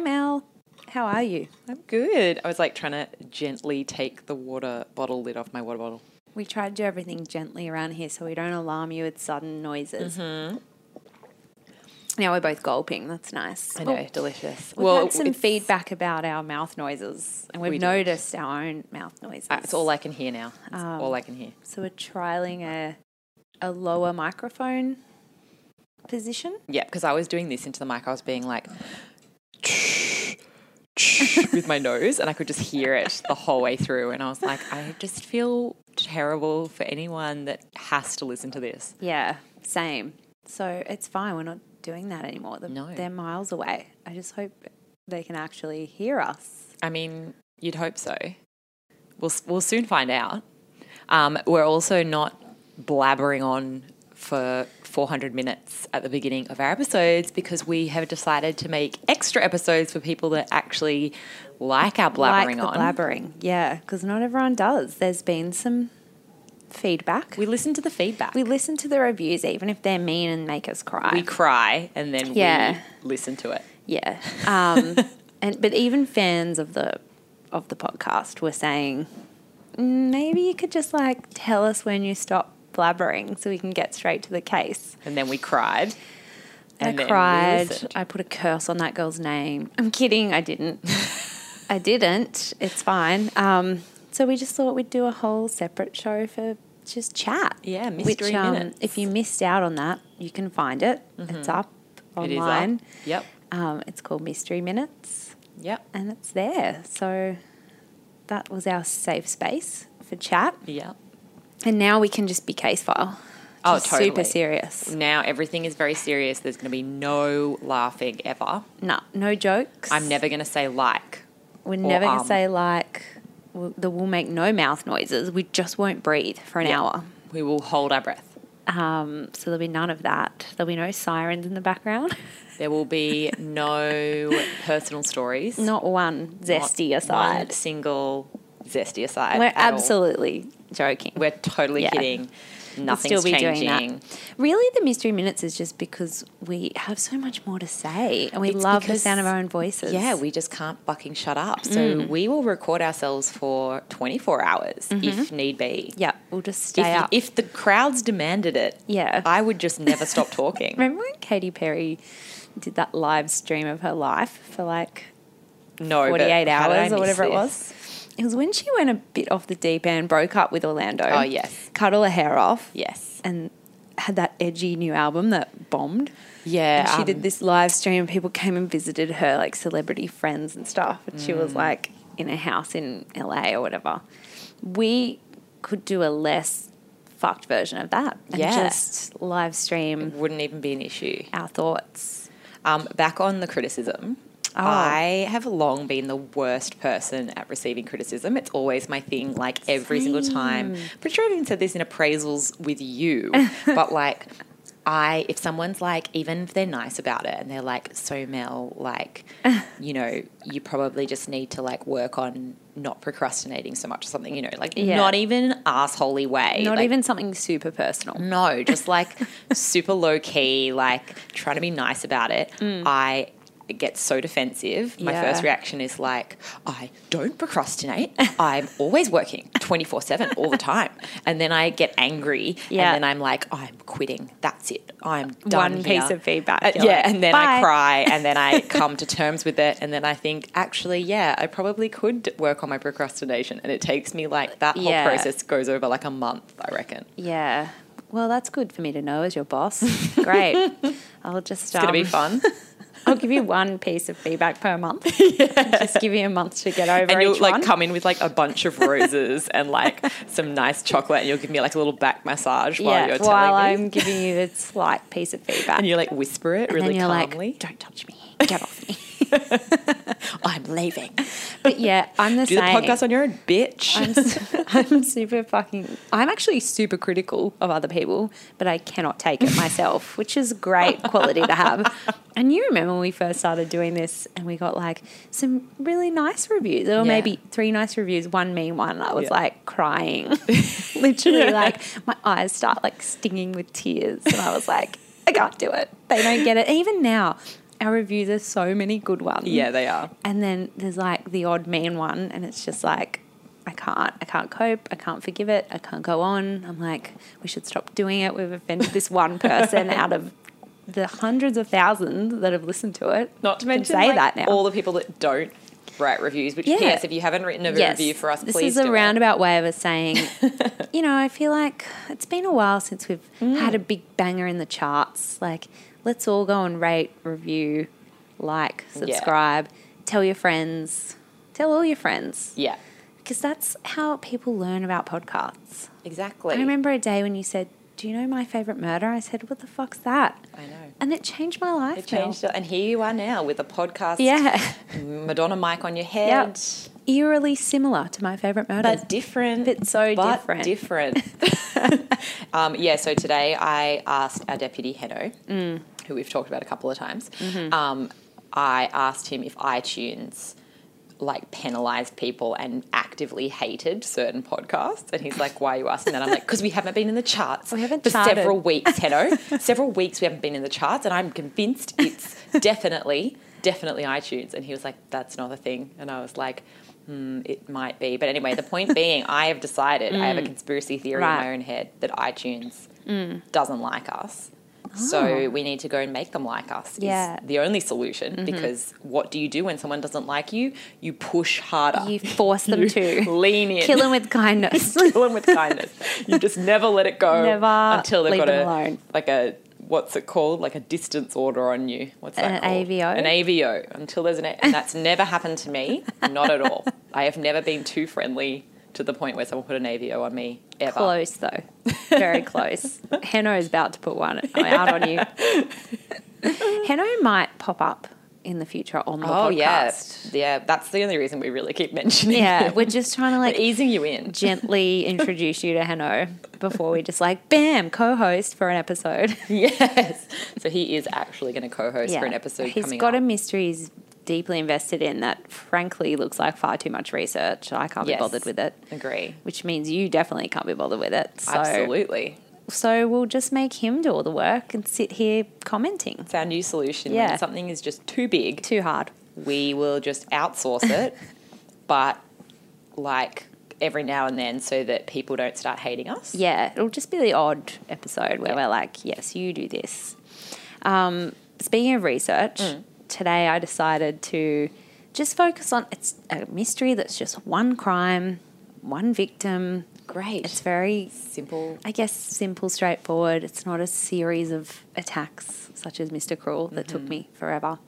Hi, Mel. How are you? I'm good. I was like trying to gently take the water bottle lid off my water bottle. We try to do everything gently around here so we don't alarm you with sudden noises. Mm-hmm. Now we're both gulping. That's nice. I know, delicious. We've had some feedback about our mouth noises, and we've We noticed our own mouth noises. uh, It's all I can hear now. It's Um, all I can hear. so we're trialing a a lower microphone position. Yeah, because I was doing this into the mic. I was being like with my nose, and I could just hear it the whole way through. And I was like, I just feel terrible for anyone that has to listen to this. Yeah, same. So it's fine. We're not doing that anymore. The- No. They're miles away. I just hope they can actually hear us. I mean, you'd hope so. We'll we'll soon find out. Um, we're also not blabbering on for 400 minutes at the beginning of our episodes because we have decided to make extra episodes for people that actually like our blabbering like the on. blabbering, yeah, because not everyone does. There's been some feedback. We listen to the feedback. We listen to the reviews, even if they're mean and make us cry. We cry and then Yeah. we listen to it. yeah, um, and but even fans of the of the podcast were saying "Mm, maybe you could just like tell us when you stop blabbering so we can get straight to the case. And then we cried. And I cried. I put a curse on that girl's name. I'm kidding. I didn't. I didn't. It's fine. Um, so we just thought we'd do a whole separate show for just chat. Yeah, Which, mystery um, minutes. if you missed out on that, you can find it. It's up online. It is up. Yep. Um, it's called Mystery Minutes, Yep. and it's there. So that was our safe space for chat. Yep. And now we can just be case file. Oh, Just Super serious. Now everything is very serious. There's going to be no laughing ever. No, no jokes. I'm never going to say like. We're never going um. to say like we'll, that we'll make no mouth noises. We just won't breathe for an Yeah. hour. We will hold our breath. Um, so there'll be none of that. There'll be no sirens in the background. There will be no personal stories. Not one Not zesty One aside. single zesty aside. We're at all. Joking. We're totally Yeah. kidding. We'll Nothing's be changing. Really, the mystery minutes is just because we have so much more to say and we It's love the sound of our own voices. Yeah, we just can't fucking shut up. So mm. we will record ourselves for 24 hours if mm-hmm. need be. yeah, we'll just stay If, up. if the crowds demanded it, Yeah. I would just never stop talking. Remember when Katy Perry did that live stream of her life for like no, 48 how did I hours or whatever it was. It was when she went a bit off the deep end, broke up with Orlando. Oh, yes. Cut all her hair off. Yes. And had that edgy new album that bombed. Yeah. And she um, did this live stream and people came and visited her, like celebrity friends and stuff. And she Mm. was like in a house in LA or whatever. We could do a less fucked version of that. And Yeah. just live stream Wouldn't even be an issue. our thoughts. Um, back on the criticism. Oh. I have long been the worst person at receiving criticism. It's always my thing, like every single time. Pretty sure I've even said this in appraisals with you, but like, I if someone's like, even if they're nice about it and they're like, so Mel, like, you know, you probably just need to like work on not procrastinating so much or something, you know, like Yeah. not even assholey way, Not like, even something super personal. no, just like super low key, like trying to be nice about it. Mm. I get so defensive. My Yeah. first reaction is like, I don't procrastinate. I'm always working 24 7 all the time. And then I get angry. Yeah. And then I'm like, I'm quitting. That's it. I'm done. One piece of feedback. Uh, yeah. like, and then "Bye." I cry. And then I come to terms with it. And then I think, actually, yeah, I probably could work on my procrastination. And it takes me like that whole Yeah. process goes over like a month, I reckon. Yeah. Well, that's good for me to know as your boss. Great. I'll just start. It's going to be um, fun. I'll give you one piece of feedback per month. Just give you a month to get over and you'll like one. come in with like a bunch of roses and like some nice chocolate and you'll give me like a little back massage while yeah, you're while telling me. I'm giving you a slight piece of feedback. and you like whisper it And really calmly. like, don't touch me. Get off me. I'm leaving. But yeah, I'm the Do same. the podcast on your own, bitch. I'm, su- I'm super fucking. I'm actually super critical of other people, but I cannot take it myself, which is a great quality to have. And you remember when we first started doing this, and we got like some really nice reviews, or Yeah. maybe three nice reviews, one mean one. I was Yeah. like crying, literally, like my eyes start like stinging with tears, and I was like, I can't do it. They don't get it. Even now. Our reviews are so many good ones. Yeah, they are. And then there's like the odd mean one, and it's just like, I can't, I can't cope, I can't forgive it, I can't go on. I'm like, we should stop doing it. We've offended this one person out of the hundreds of thousands that have listened to it. Not to mention say like, that now. all the people that don't write reviews. Which, Yeah. yes, if you haven't written a review for us, please. this is a do it. roundabout way of us saying, you know, I feel like it's been a while since we've Mm. had a big banger in the charts. Like, let's all go and rate, review, like, subscribe, tell your friends, tell all your friends, Yeah, because that's how people learn about podcasts. exactly. I remember a day when you said, "Do you know my favorite murder?" I said, "What the fuck's that?" I know. And it changed my life. It changed, it, and here you are now with a podcast. Yeah, Madonna mic on your head, eerily similar to my favorite murder. but different. But so but different. different. um, yeah. So today I asked our deputy Heno, Mm. who we've talked about a couple of times. Mm-hmm. Um, I asked him if iTunes like penalized people and actively hated certain podcasts and he's like why are you asking that i'm like because we haven't been in the charts We haven't for charted. several weeks Heno. several weeks we haven't been in the charts and i'm convinced it's definitely definitely itunes and he was like that's not a thing and i was like hmm, it might be but anyway the point being i have decided i have a mm. conspiracy theory in my own head that itunes mm. doesn't like us so ah. we need to go and make them like us. is Yeah. the only solution mm-hmm. because what do you do when someone doesn't like you? You push harder. You force them You to lean in. kill them with kindness. Kill them with kindness. You just never let it go Never until they've got a alone. like a what's it called? Like a distance order on you. What's that An called? AVO? An AVO. Until there's an A- and that's never happened to me. Not at all. I have never been too friendly to the point where someone put an AVO on me ever. Close though, very close. Heno is about to put one uh, out on you. Heno might pop up in the future on the Oh yeah, podcast. yeah. That's the only reason we really keep mentioning. Yeah, him. we're just trying to We're like easing you in. gently introduce you to Heno before we just like bam co-host for an episode. Yes. So he is actually going to co-host for an episode He's got up. a mystery he's deeply invested in that frankly looks like far too much research. I can't Yes. be bothered with it. Agree. Which means you definitely can't be bothered with it. So, Absolutely. So we'll just make him do all the work and sit here commenting. It's our new solution. Yeah. When something is just too big, Too hard. we will just outsource it, but like every now and then so that people don't start hating us. Yeah, it'll just be the odd episode where Yeah. we're like, yes, you do this. Um, speaking of research, Mm. today I decided to just focus on it's a mystery that's just one crime, one victim. Great. It's very, simple. I guess, simple, straightforward. It's not a series of attacks such as Mr. Cruel that took Mm-hmm. me forever.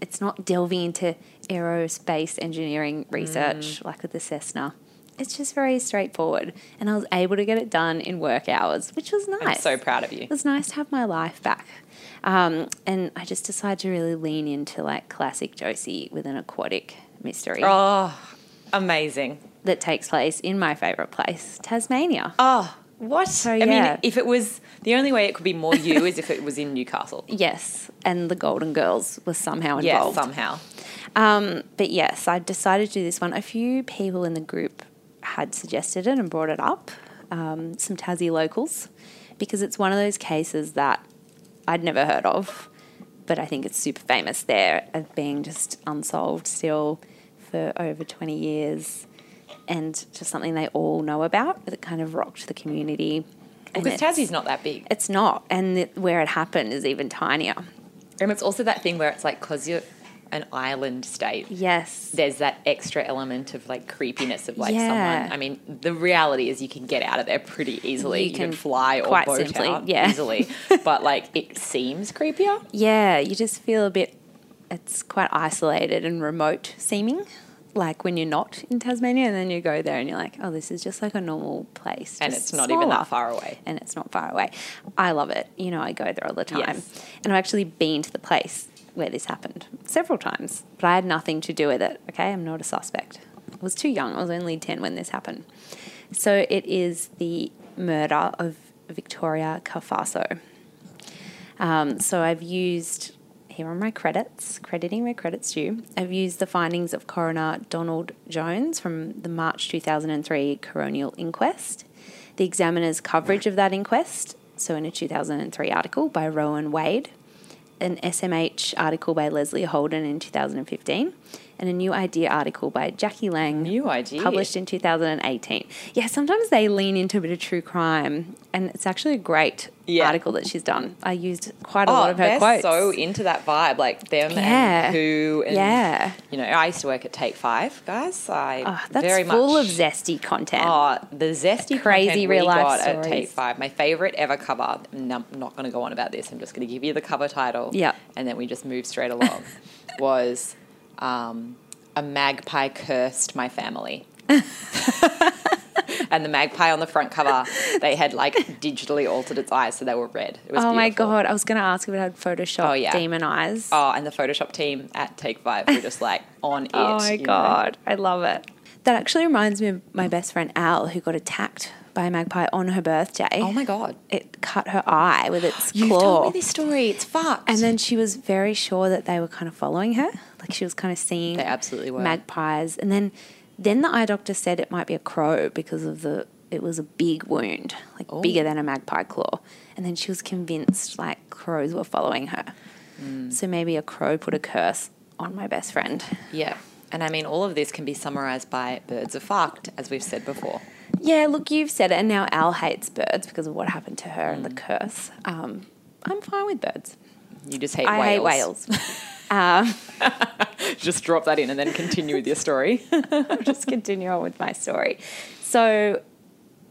It's not delving into aerospace engineering research Mm. like with the Cessna. It's just very straightforward. And I was able to get it done in work hours, which was nice. I'm so proud of you. It was nice to have my life back. Um, and I just decided to really lean into like classic Josie with an aquatic mystery Oh, amazing. That takes place in my favourite place, Tasmania. Oh, what? So, I yeah. mean, if it was the only way it could be more you is if it was in Newcastle. Yes, and the Golden Girls was somehow involved. Yeah, involved. somehow. Um, but yes, I decided to do this one. A few people in the group had suggested it and brought it up, um, some Tassie locals, because it's one of those cases that I'd never heard of, but I think it's super famous there of being just unsolved still for over 20 years and just something they all know about that kind of rocked the community. Because it's- Tassie's not that big. It's not, and it, where it happened is even tinier. And it's also that thing where it's like, because you're an island state, Yes. there's that extra element of like creepiness of like Yeah. someone. I mean, the reality is you can get out of there pretty easily. You You, can, can fly or quite boat simply, out yeah. easily, but like it seems creepier. Yeah, you just feel a bit, it's quite isolated and remote seeming. Like when you're not in Tasmania and then you go there and you're like, oh, this is just like a normal place. And it's not even that far away. And it's not far away. I love it. You know, I go there all the time. Yes. And I've actually been to the place where this happened several times, but I had nothing to do with it. Okay, I'm not a suspect. I was too young. I was only 10 when this happened. So it is the murder of Victoria Cafasso. Um, so I've used here are my credits, crediting where credits due. I've used the findings of coroner Donald Jones from the March 2003 coronial inquest, the examiner's coverage of that inquest, so in a 2003 article by Rowan Wade, an SMH article by Leslie Holden in 2015 and a new idea article by Jackie Lang New idea. published in 2018. Yeah, sometimes they lean into a bit of true crime, and it's actually a great Yeah. article that she's done. I used quite a Oh, lot of her they're quotes. so into that vibe, like them Yeah. and who. And, Yeah. You know, I used to work at Take Five, guys. I Oh, that's very full much. of zesty content. Oh, the zesty Crazy content real life got at stories. Take Five. My favorite ever cover. and I'm not going to go on about this. I'm just going to give you the cover title. Yeah. And then we just move straight along. was um, a magpie cursed my family. and the magpie on the front cover, they had like digitally altered its eyes so they were red. It was oh my god! I was going to ask if it had Photoshop Oh, yeah. demon eyes. Oh, and the Photoshop team at Take Five were just like on it. Oh my you know? god, I love it. That actually reminds me of my best friend Al, who got attacked by a magpie on her birthday. Oh my god. It cut her eye with its claw. You've told me this story. It's fucked. And then she was very sure that they were kind of following her. Like she was kind of seeing They absolutely were. magpies. And then then the eye doctor said it might be a crow because of the it was a big wound, like Oh. bigger than a magpie claw. And then she was convinced like crows were following her. Hmm. So maybe a crow put a curse on my best friend. Yeah. And I mean, all of this can be summarized by birds are fucked, as we've said before. Yeah, look, you've said it, and now Al hates birds because of what happened to her and the Hmm. curse. Um, I'm fine with birds. You just hate I whales. hate whales. um, Just drop that in and then continue with your story. Just continue on with my story. So,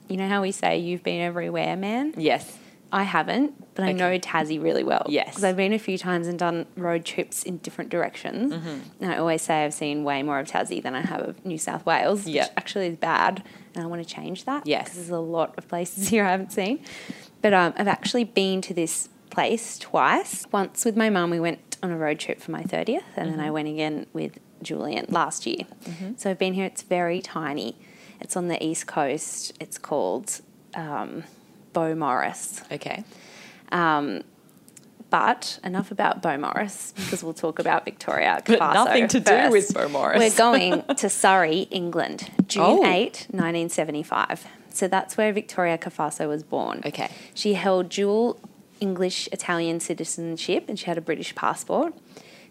you know how we say you've been everywhere, man? yes. I haven't, but I Okay. know Tassie really well. Yes. Because I've been a few times and done road trips in different directions. Mm-hmm. And I always say I've seen way more of Tassie than I have of New South Wales, Yeah. which actually is bad. And I want to change that. Yes. Because there's a lot of places here I haven't seen. But um, I've actually been to this place twice. Once with my mum, we went on a road trip for my 30th, and then I went again with Julian last year. So I've been here. It's very tiny. It's on the east coast. It's called um, Beaumaris. Okay. Um, but enough about Beaumaris because we'll talk about Victoria. But nothing to do with Beaumaris. We're going to Surrey, England, June Oh. 8, 1975. So that's where Victoria Cafasso was born. Okay. She held dual English Italian citizenship and she had a British passport.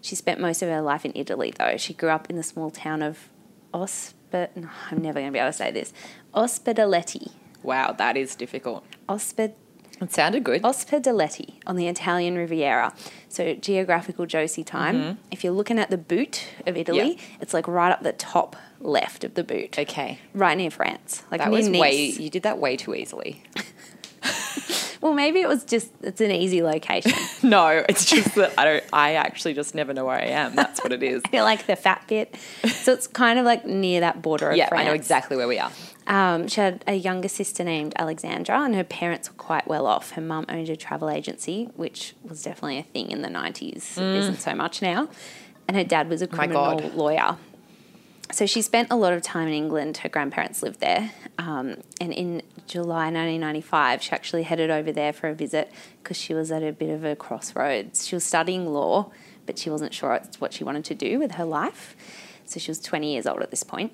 She spent most of her life in Italy, though. She grew up in the small town of Osped. No, I'm never going to be able to say this. Ospedaletti. Wow, that is difficult. Osped. It sounded good. Ospedaletti on the Italian Riviera. So geographical Josie time. If you're looking at the boot of Italy, Mm-hmm. Yeah. it's like right up the top left of the boot, Okay. right near France. Like That was way, you did that way too easily. Well, maybe it was just it's an easy location. No, it's just that I don't, I actually just never know where I am. That's what it is. I feel like the fat bit. So it's kind of like near that border of yeah, France. I know exactly where we are. Um, she had a younger sister named Alexandra, and her parents were quite well off. Her mum owned a travel agency, which was definitely a thing in the 90s. It isn't so much now. And her dad was a Mm. Criminal lawyer. So she spent a lot of time in England. Her grandparents lived there. Um, and in July 1995, she actually headed over there for a visit because she was at a bit of a crossroads. She was studying law, but she wasn't sure it's what she wanted to do with her life. So she was 20 years old at this point.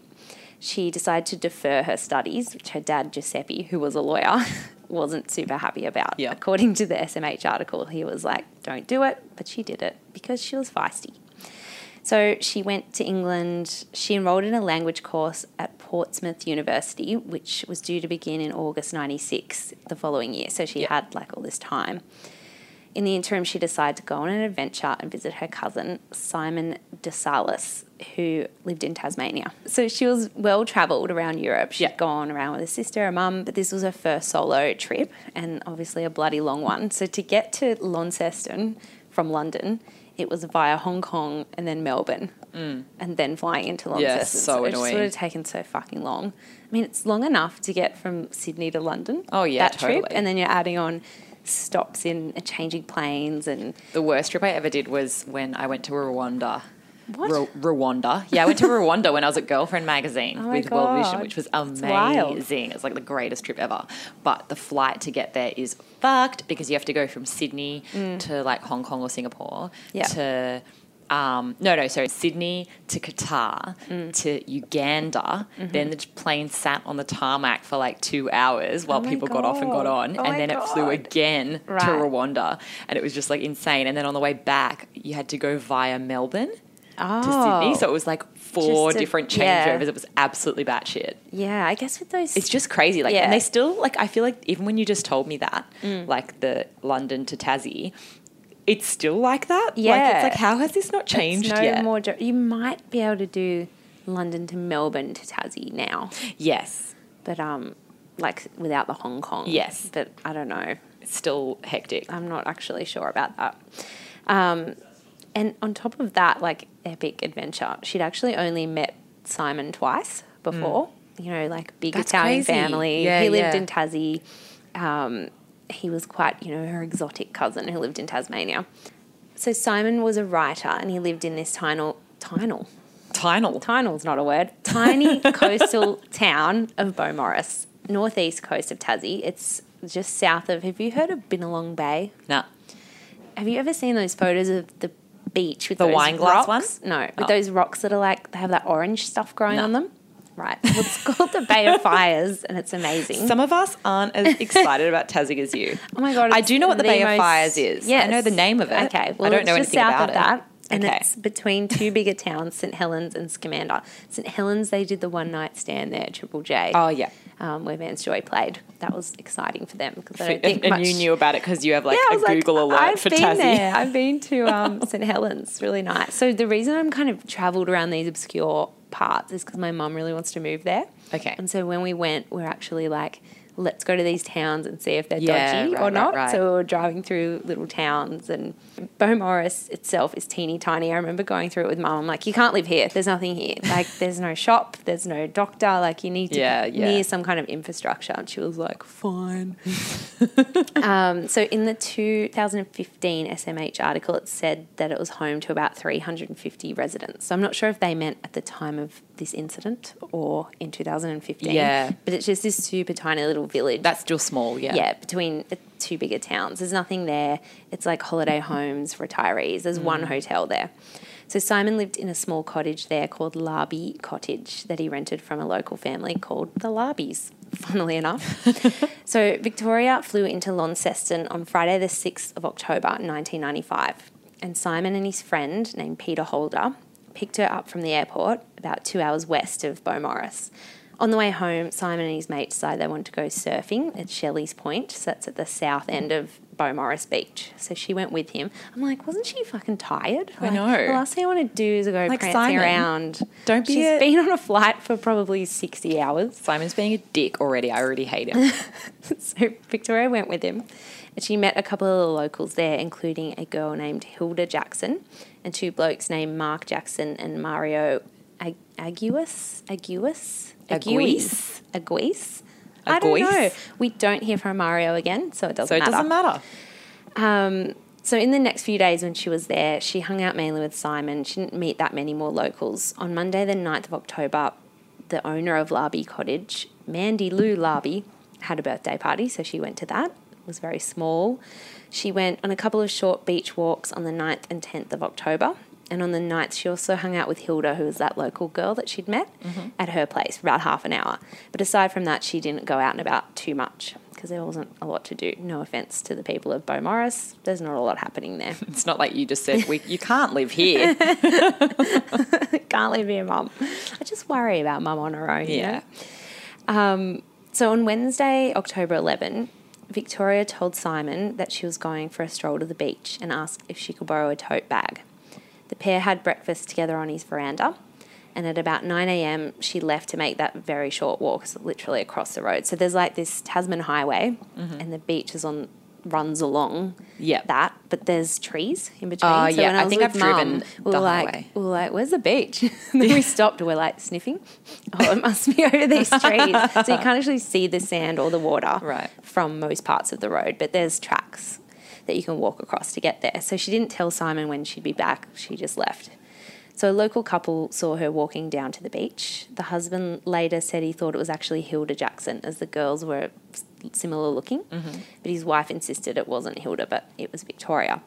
She decided to defer her studies, which her dad, Giuseppe, who was a lawyer, wasn't super happy about. Yeah. According to the SMH article, he was like, don't do it. But she did it because she was feisty. So she went to England. She enrolled in a language course at Portsmouth University, which was due to begin in August 96, the following year. So she Yeah. had like all this time. In the interim, she decided to go on an adventure and visit her cousin, Simon DeSalis, who lived in Tasmania. So she was well travelled around Europe. She'd Yeah. gone around with her sister, her mum, but this was her first solo trip and obviously a bloody long one. So to get to Launceston from London, it was via Hong Kong and then Melbourne and then flying into Launceston. so it just would annoying. have taken so fucking long. I mean, it's long enough to get from Sydney to London. Oh, yeah, that trip, totally. and then you're adding on stops in uh, changing planes and The worst trip I ever did was when I went to Rwanda. Ru- Rwanda. Yeah, I went to Rwanda when I was at Girlfriend Magazine Oh with World Vision, which was amazing. It's like the greatest trip ever. But the flight to get there is fucked because you have to go from Sydney to like Hong Kong or Singapore Mm. Yeah. to um, no, no, sorry, Sydney to Qatar Mm. to Uganda. Mm-hmm. Then the plane sat on the tarmac for like two hours while Oh people got off and got on. Oh and then it flew again Right. to Rwanda. And it was just like insane. And then on the way back, you had to go via Melbourne Oh. to Sydney. So it was like four a- different yeah. changeovers. It was absolutely batshit. yeah, I guess with those. It's just crazy. Like, Yeah. and they still like. I feel like even when you just told me that, Mm. like the London to Tassie, it's still like that. like, Yeah. it's like how has this not it's changed no yet? more. You might be able to do London to Melbourne to Tassie now, yes, but um, like without the Hong Kong. Yes. but I don't know. it's still hectic. I'm not actually sure about that. Um, and on top of that, like epic adventure, she'd actually only met Simon twice before. You know, like big Mm. That's Italian crazy. family. Yeah, he lived yeah. in Tassie. Um, he was quite, you know, her exotic cousin who lived in Tasmania. So Simon was a writer, and he lived in this tiny, tiny, Tinal. Tinal's not a word. Tiny coastal town of Beaumaris, northeast coast of Tassie. It's just south of. Have you heard of Binalong Bay? Nah. Have you ever seen those photos of the beach with The those wine glass rocks? No, oh. with Oh. those rocks that are like they have that orange stuff growing No. on them. Right. Well, it's called the Bay of Fires, and it's amazing. Some of us aren't as excited about Tassie as you. oh my god! I do know what the, Bay most- of Fires is. Yeah, I know the name of it. Okay. Well, I don't know anything south about of it. that. And Okay. it's between two bigger towns, St Helens and Scamander. St Helens, they did the one night stand there, Triple J. Oh yeah. um, where Vance Joy played. That was exciting for them because I don't think and much. you knew about it because you have like yeah, a was like, Google alert I've for been Tassie. there. I've been to um, St Helens. Really nice. So the reason I'm kind of travelled around these obscure parts is because my mum really wants to move there. Okay. And so when we went, we are actually like, let's go to these towns and see if they're Yeah, dodgy right, or not. right. So we are driving through little towns and Beaumaris itself is teeny tiny. I remember going through it with mum. I'm like, you can't live here. There's nothing here. Like, there's no shop. There's no doctor. Like, you need to Yeah, be yeah. near some kind of infrastructure. And she was like, fine. um, so in the 2015 SMH article, it said that it was home to about 350 residents. So I'm not sure if they meant at the time of this incident or in 2015. Yeah. But it's just this super tiny little village. That's still small. Yeah. yeah, between the two bigger towns. There's nothing there. It's like holiday homes, retirees. There's one mm. hotel there. So Simon lived in a small cottage there called Larby Cottage that he rented from a local family called the Larbys, funnily enough. so Victoria flew into Launceston on Friday the 6th of October 1995. And Simon and his friend named Peter Holder picked her up from the airport about two hours west of Beaumaris. On the way home, Simon and his mate decided they want to go surfing at Shelley's Point. So that's at the south end of Beaumaris Beach. So she went with him. I'm like, wasn't she fucking tired? I know. The last thing I want to do is go Like prancing Simon, around. don't be She's a- been on a flight for probably 60 hours. Simon's being a dick already. I already hate him. so Victoria went with him, and she met a couple of the locals there, including a girl named Hilda Jackson and two blokes named Mark Jackson and Mario Ag- Aguis. Aguis. Aguis? I don't know. We don't hear from Mario again, so it doesn't so it matter. doesn't matter. Um, so in the next few days when she was there, she hung out mainly with Simon. She didn't meet that many more locals. On Monday, the 9th of October, the owner of Larby Cottage, Mandy Lou Larby, had a birthday party, so she went to that. It was very small. She went on a couple of short beach walks on the 9th and 10th of October. And on the 9th, she also hung out with Hilda, who was that local girl that she'd met, at her place for about half an hour. But aside from that, she didn't go out and about too much because there wasn't a lot to do. No offense to the people of Beaumaris, there's not a lot happening there. It's not like you just said we, you can't live here. Can't leave your mum. I just worry about mum on her own. you Yeah. know? Um, so on Wednesday, October 11, Victoria told Simon that she was going for a stroll to the beach and asked if she could borrow a tote bag. The pair had breakfast together on his veranda, and at about 9 a.m., she left to make that very short walk, so literally across the road. So there's like this Tasman highway, mm-hmm. and the beach is on runs along Yep. that, but there's trees in between. Oh, so yeah, when I was think I've driven Mum, we the were like, highway. we were like, "Where's the beach?" and then we stopped. We're like sniffing. Oh, it must be over these trees. so you can't actually see the sand or the water Right. from most parts of the road, but there's tracks that you can walk across to get there. So she didn't tell Simon when she'd be back. She just left. So a local couple saw her walking down to the beach. The husband later said he thought it was actually Hilda Jackson, as the girls were similar looking. Mm-hmm. But his wife insisted it wasn't Hilda, but it was Victoria.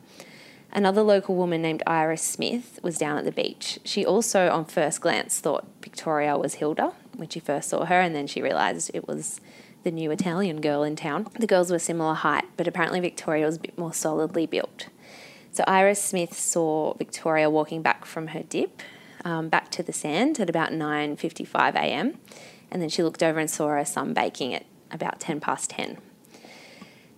Another local woman named Iris Smith was down at the beach. She also, on first glance, thought Victoria was Hilda when she first saw her, and then she realised it was the new Italian girl in town. The girls were similar height, but apparently Victoria was a bit more solidly built. So Iris Smith saw Victoria walking back from her dip, um, back to the sand at about 9:55 a.m., and then she looked over and saw her son baking at about 10 past 10.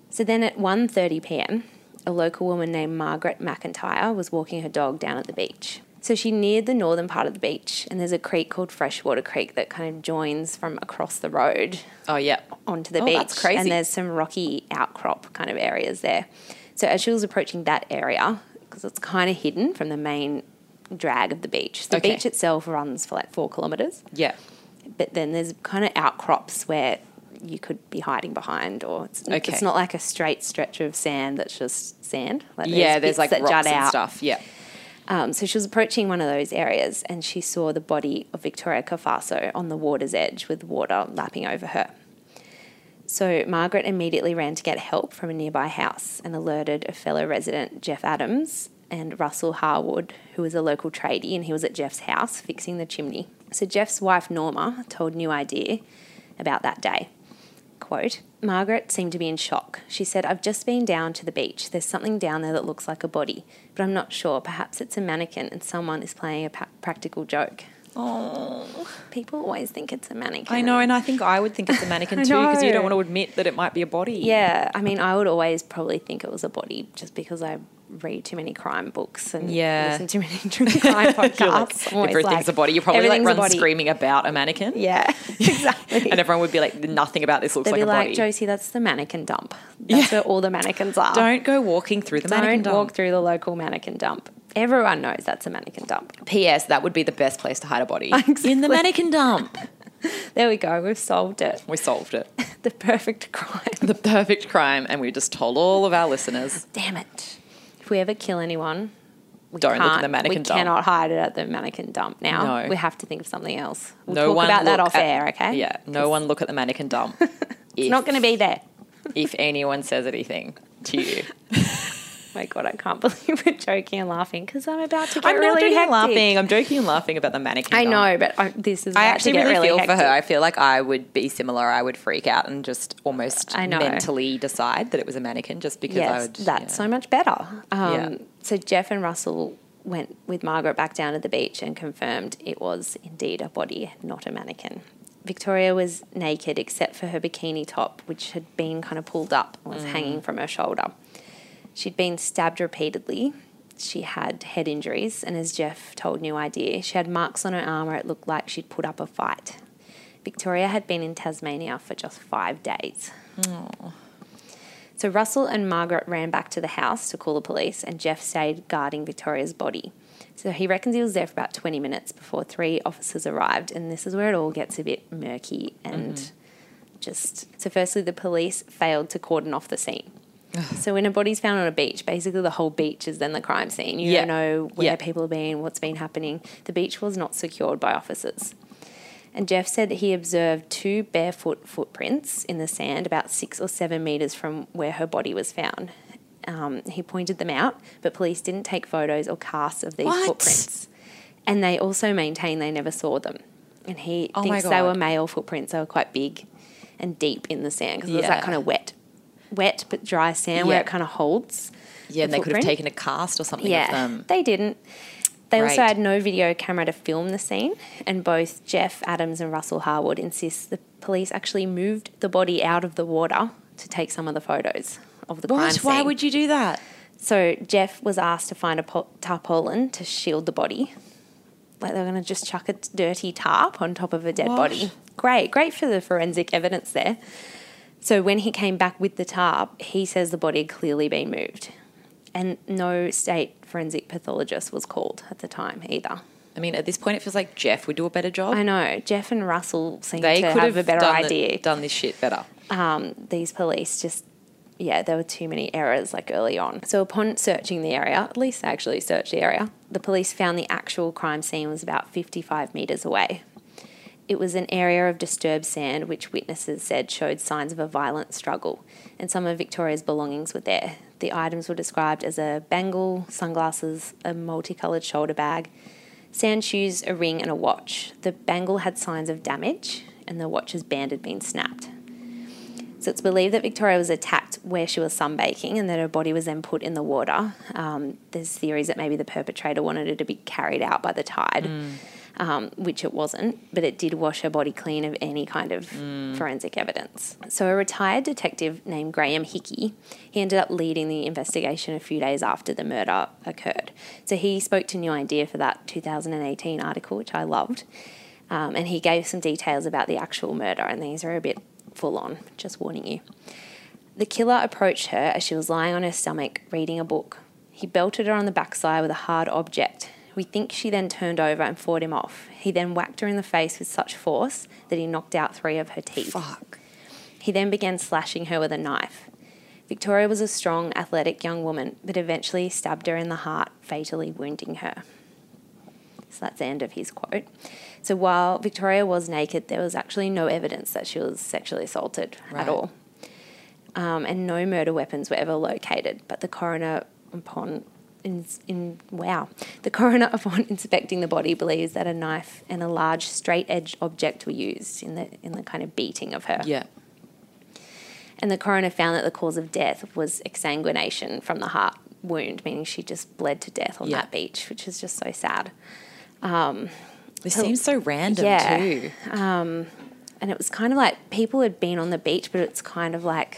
So then at 1:30 p.m., a local woman named Margaret McIntyre was walking her dog down at the beach. So she neared the northern part of the beach, and there's a creek called Freshwater Creek that kind of joins from across the road Oh, yeah. onto the Oh, beach. that's crazy. And there's some rocky outcrop kind of areas there. So as she was approaching that area, because it's kind of hidden from the main drag of the beach, the Okay. beach itself runs for like four kilometres, Yeah. but then there's kind of outcrops where you could be hiding behind, or it's, Okay. it's not like a straight stretch of sand that's just sand. Like yeah, there's like that rocks jut and out. stuff. Yeah. Um, so she was approaching one of those areas and she saw the body of Victoria Cafasso on the water's edge with water lapping over her. So Margaret immediately ran to get help from a nearby house and alerted a fellow resident, Jeff Adams, and Russell Harwood, who was a local tradie, and he was at Jeff's house fixing the chimney. So Jeff's wife Norma told New Idea about that day. Quote, Margaret seemed to be in shock. She said, I've just been down to the beach. There's something down there that looks like a body, but I'm not sure. Perhaps it's a mannequin and someone is playing a pa- practical joke. Oh, People always think it's a mannequin. I know, and I think I would think it's a mannequin too because you don't want to admit that it might be a body. Yeah, I mean, I would always probably think it was a body just because I read too many crime books and Yeah. listen to many true crime podcasts. Like, everything's like, a body. You probably like run screaming about a mannequin. Yeah, exactly. And everyone would be like, nothing about this looks They'd like be a like, body. Josie, that's the mannequin dump. That's Yeah. where all the mannequins are. Don't go walking through the Don't mannequin dump. walk through the local mannequin dump. Everyone knows that's a mannequin dump. P.S. That would be the best place to hide a body. Exactly. In the mannequin dump. There we go. We've solved it. We solved it. The perfect crime. The perfect crime. And we just told all of our listeners, Damn it. If we ever kill anyone, we Don't look at the mannequin we dump. cannot hide it at the mannequin dump now. No. We have to think of something else. We'll no talk one about that off at- air, okay? Yeah. No one look at the mannequin dump. It's not going to be there. if anyone says anything to you. my God, I can't believe we're joking and laughing because I'm about to get I'm really joking hectic. laughing. I'm joking and laughing about the mannequin I dump. know, but I, this is I actually to get really, feel hectic. for her. I feel like I would be similar. I would freak out and just almost I know. mentally decide that it was a mannequin just because I Yes, would. that's so much better. Um, Yeah. So Jeff and Russell went with Margaret back down to the beach and confirmed it was indeed a body, not a mannequin. Victoria was naked except for her bikini top, which had been kind of pulled up and was Mm. hanging from her shoulder. She'd been stabbed repeatedly. She had head injuries, and as Jeff told New Idea, she had marks on her arm where it looked like she'd put up a fight. Victoria had been in Tasmania for just five days. So Russell and Margaret ran back to the house to call the police, and Jeff stayed guarding Victoria's body. So he reckons he was there for about 20 minutes before three officers arrived, and this is where it all gets a bit murky and mm-hmm. just. So, firstly, the police failed to cordon off the scene. so, when a body's found on a beach, basically the whole beach is then the crime scene. You Yeah. don't know where Yeah. people have been, what's been happening. The beach was not secured by officers. And Jeff said that he observed two barefoot footprints in the sand about six or seven metres from where her body was found. Um, he pointed them out, but police didn't take photos or casts of these What? footprints. And they also maintained they never saw them. And he Oh thinks they were male footprints. They were quite big and deep in the sand because it was that kind of wet, wet but dry sand where it kind of holds. Yeah, and the they could have taken a cast or something Yeah, of them. they didn't. They also had no video camera to film the scene, and both Jeff Adams and Russell Harwood insist the police actually moved the body out of the water to take some of the photos of the crime scene. Why would you do that? So Jeff was asked to find a po- tarpaulin to shield the body. Like they were going to just chuck a dirty tarp on top of a dead What? body. Great, great for the forensic evidence there. So when he came back with the tarp, he says the body had clearly been moved. And no state forensic pathologist was called at the time either. I mean, at this point, it feels like Jeff would do a better job. I know. Jeff and Russell seem they to could have, a better done the- idea. done this shit better. um, these police just yeah there were too many errors like early on so upon searching the area at least they actually searched the area the police found the actual crime scene was about 55 metres away it was an area of disturbed sand which witnesses said showed signs of a violent struggle and some of victoria's belongings were there The items were described as a bangle, sunglasses, a multicolored shoulder bag, sand shoes, a ring, and a watch. The bangle had signs of damage, and the watch's band had been snapped. So it's believed that Victoria was attacked where she was sunbaking and that her body was then put in the water. Um, there's theories that maybe the perpetrator wanted her to be carried out by the tide, um, which it wasn't, but it did wash her body clean of any kind of forensic evidence. So a retired detective named Graham Hickey, he ended up leading the investigation a few days after the murder occurred. So he spoke to New Idea for that 2018 article, which I loved. Um, and he gave some details about the actual murder, and these are a bit full on, just warning you. The killer approached her as she was lying on her stomach reading a book. He belted her on the backside with a hard object. We think she then turned over and fought him off. He then whacked her in the face with such force that he knocked out three of her teeth. Fuck. He then began slashing her with a knife. Victoria was a strong, athletic young woman, but eventually stabbed her in the heart, fatally wounding her. So that's the end of his quote. So while Victoria was naked, there was actually no evidence that she was sexually assaulted Right. at all. Um, and no murder weapons were ever located. But the coroner, upon in, in wow, the coroner upon inspecting the body believes that a knife and a large straight-edged object were used in the in the kind of beating of her. Yeah. And the coroner found that the cause of death was exsanguination from the heart wound, meaning she just bled to death on Yeah. that beach, which is just so sad. Um, this seems so random Yeah. too. Um, and it was kind of like people had been on the beach, but it's kind of like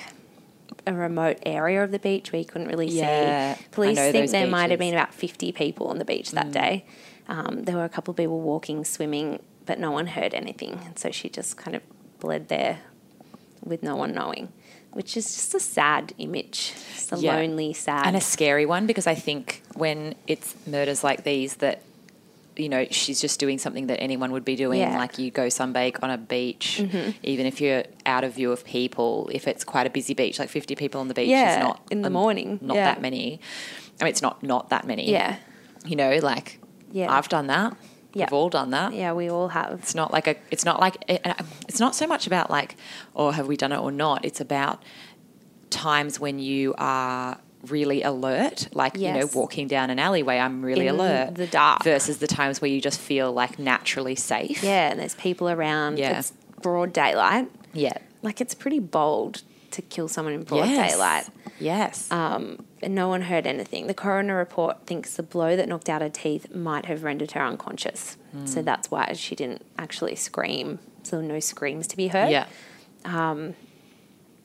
a remote area of the beach where you couldn't really Yeah, see. Police think there might have. Mm. been about 50 people on the beach that day. Um, there were a couple of people walking, swimming, but no one heard anything. And so she just kind of bled there with no one knowing, which is just a sad image. It's a Yeah. lonely, sad. and a scary one because I think when it's murders like these that you know she's just doing something that anyone would be doing Yeah. Mm-hmm. like you go sunbake on a beach even if you're out of view of people if it's quite a busy beach like 50 people on the beach Yeah, is not in the um, morning, not yeah. that many I mean it's not not that many yeah. you know like Yeah. I've done that Yeah. we've all done that Yeah, we all have. it's not like a it's not like it- it's not so much about like or have we done it or not it's about times when you are really alert like you know walking down an alleyway i'm really In alert the dark. versus the times where you just feel like naturally safe Yeah, and there's people around. Yeah. It's broad daylight. yeah Like, it's pretty bold to kill someone in broad yes. daylight. yes Um, and no one heard anything. The coroner report thinks the blow that knocked out her teeth might have rendered her unconscious. Hmm. So that's why she didn't actually scream. So no screams to be heard. yeah Um,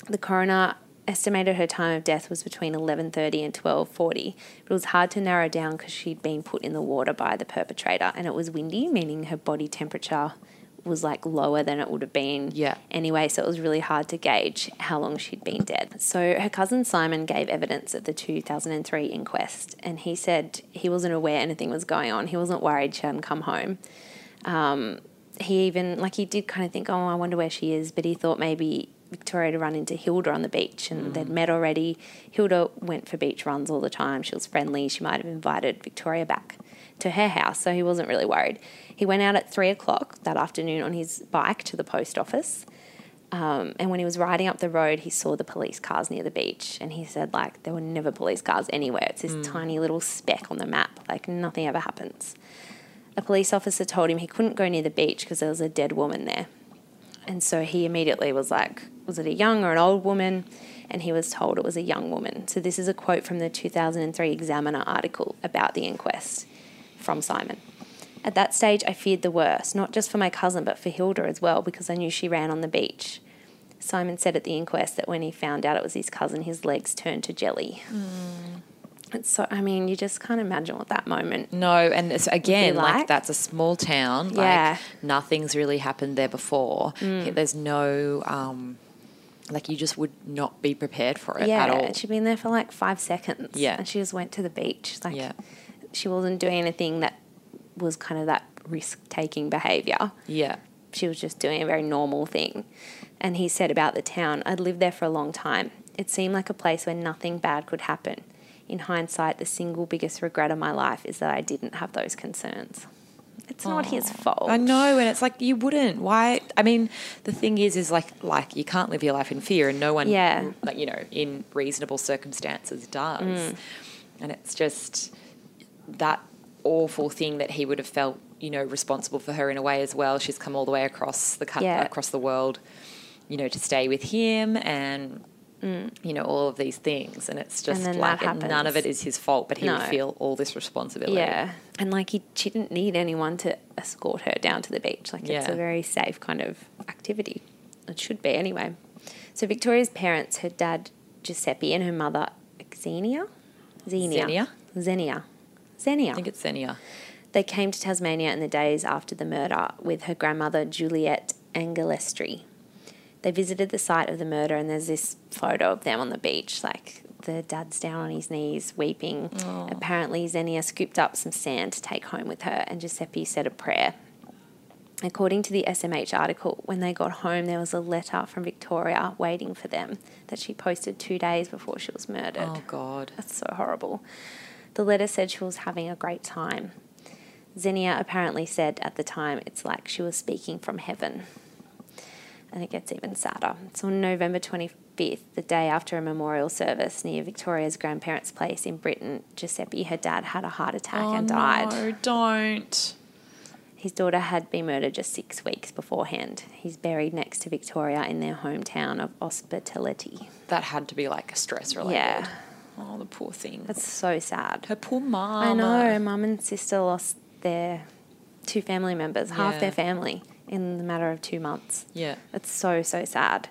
The coroner estimated her time of death was between 11:30 and 12:40. But it was hard to narrow down because she'd been put in the water by the perpetrator, and it was windy, meaning her body temperature was like lower than it would have been Yeah. anyway. So it was really hard to gauge how long she'd been dead. So her cousin Simon gave evidence at the 2003 inquest, and he said he wasn't aware anything was going on. He wasn't worried she hadn't come home um, he even like he did kind of think, oh, I wonder where she is, but he thought maybe Victoria to run into Hilda on the beach and they'd met already. Hilda went for beach runs all the time. She was friendly. She might have invited Victoria back to her house, so he wasn't really worried. He went out at three o'clock that afternoon on his bike to the post office. Um, and when he was riding up the road, he saw the police cars near the beach, and he said, like, there were never police cars anywhere. It's this tiny little speck on the map. Like, nothing ever happens a police officer told him he couldn't go near the beach because there was a dead woman there. And so he immediately was like, was it a young or an old woman? And he was told it was a young woman. So this is a quote from the 2003 Examiner article about the inquest from Simon. At that stage, I feared the worst, not just for my cousin, but for Hilda as well, because I knew she ran on the beach. Simon said at the inquest that when he found out it was his cousin, his legs turned to jelly. It's so, I mean, you just can't imagine what that moment no and it's again like? like? that's a small town Yeah. Mm. nothing's really happened there before there's no um like you just would not be prepared for it yeah, at all she'd been there for like five seconds. Yeah. and she just went to the beach. Like, Yeah. she wasn't doing anything that was kind of that risk-taking behavior. yeah She was just doing a very normal thing. And he said about the town, I'd lived there for a long time. It seemed like a place where nothing bad could happen. In hindsight, the single biggest regret of my life is that I didn't have those concerns. It's not his fault. I know, and it's like you wouldn't. Why? I mean, the thing is, is like, like you can't live your life in fear, and no one, Yeah. like you know, in reasonable circumstances does. Mm. And it's just that awful thing that he would have felt, you know, responsible for her in a way as well. She's come all the way across the cou- Yeah. across the world, you know, to stay with him and. You know all of these things, and it's just Mm. then like and none of it is his fault, but he would feel all this responsibility. Yeah. And like he, she didn't need anyone to escort her down to the beach. Like it's a very safe kind of activity. It should be anyway. So Victoria's parents, her dad Giuseppe and her mother Xenia, Xenia, Xenia? Xenia, Xenia. I think it's Xenia. They came to Tasmania in the days after the murder with her grandmother Juliet Angelestri. They visited the site of the murder, and there's this photo of them on the beach, like the dad's down on his knees weeping. Oh. Apparently, Xenia scooped up some sand to take home with her, and Giuseppe said a prayer. According to the SMH article, when they got home, there was a letter from Victoria waiting for them that she posted two days before she was murdered. Oh God. That's so horrible. The letter said she was having a great time. Xenia apparently said at the time it's like she was speaking from heaven. And it gets even sadder. So on November 25th, the day after a memorial service near Victoria's grandparents' place in Britain, Giuseppe, her dad, had a heart attack and died. Oh, No, don't. His daughter had been murdered just six weeks beforehand. He's buried next to Victoria in their hometown of Hospitality. That had to be like a stress related. Yeah. Oh, the poor thing. That's so sad. her poor mom. I know. Mum and sister lost their two family members, half Yeah. their family, in the matter of two months. Yeah. It's so, so sad.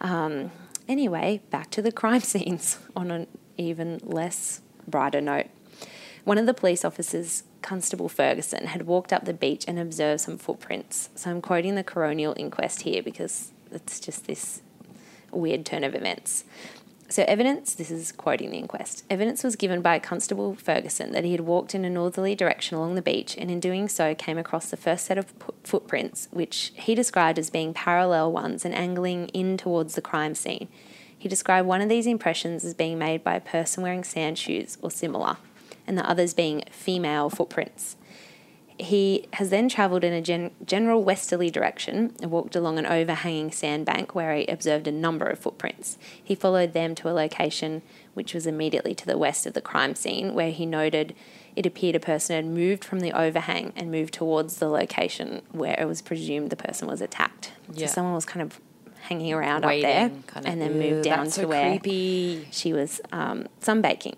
Um, anyway, back to the crime scenes on an even less brighter note. One of the police officers, Constable Ferguson, had walked up the beach and observed some footprints. So I'm quoting the coronial inquest here because it's just this weird turn of events. So, evidence, this is quoting the inquest, evidence was given by Constable Ferguson that he had walked in a northerly direction along the beach and in doing so came across the first set of footprints, which he described as being parallel ones and angling in towards the crime scene. He described one of these impressions as being made by a person wearing sand shoes or similar, and the others being female footprints. He has then travelled in a gen- general westerly direction and walked along an overhanging sandbank where he observed a number of footprints. He followed them to a location which was immediately to the west of the crime scene, where he noted it appeared a person had moved from the overhang and moved towards the location where it was presumed the person was attacked. Yeah. So someone was kind of hanging around Waiting, up there kind of, and then moved down to so where creepy. she was um, sunbaking.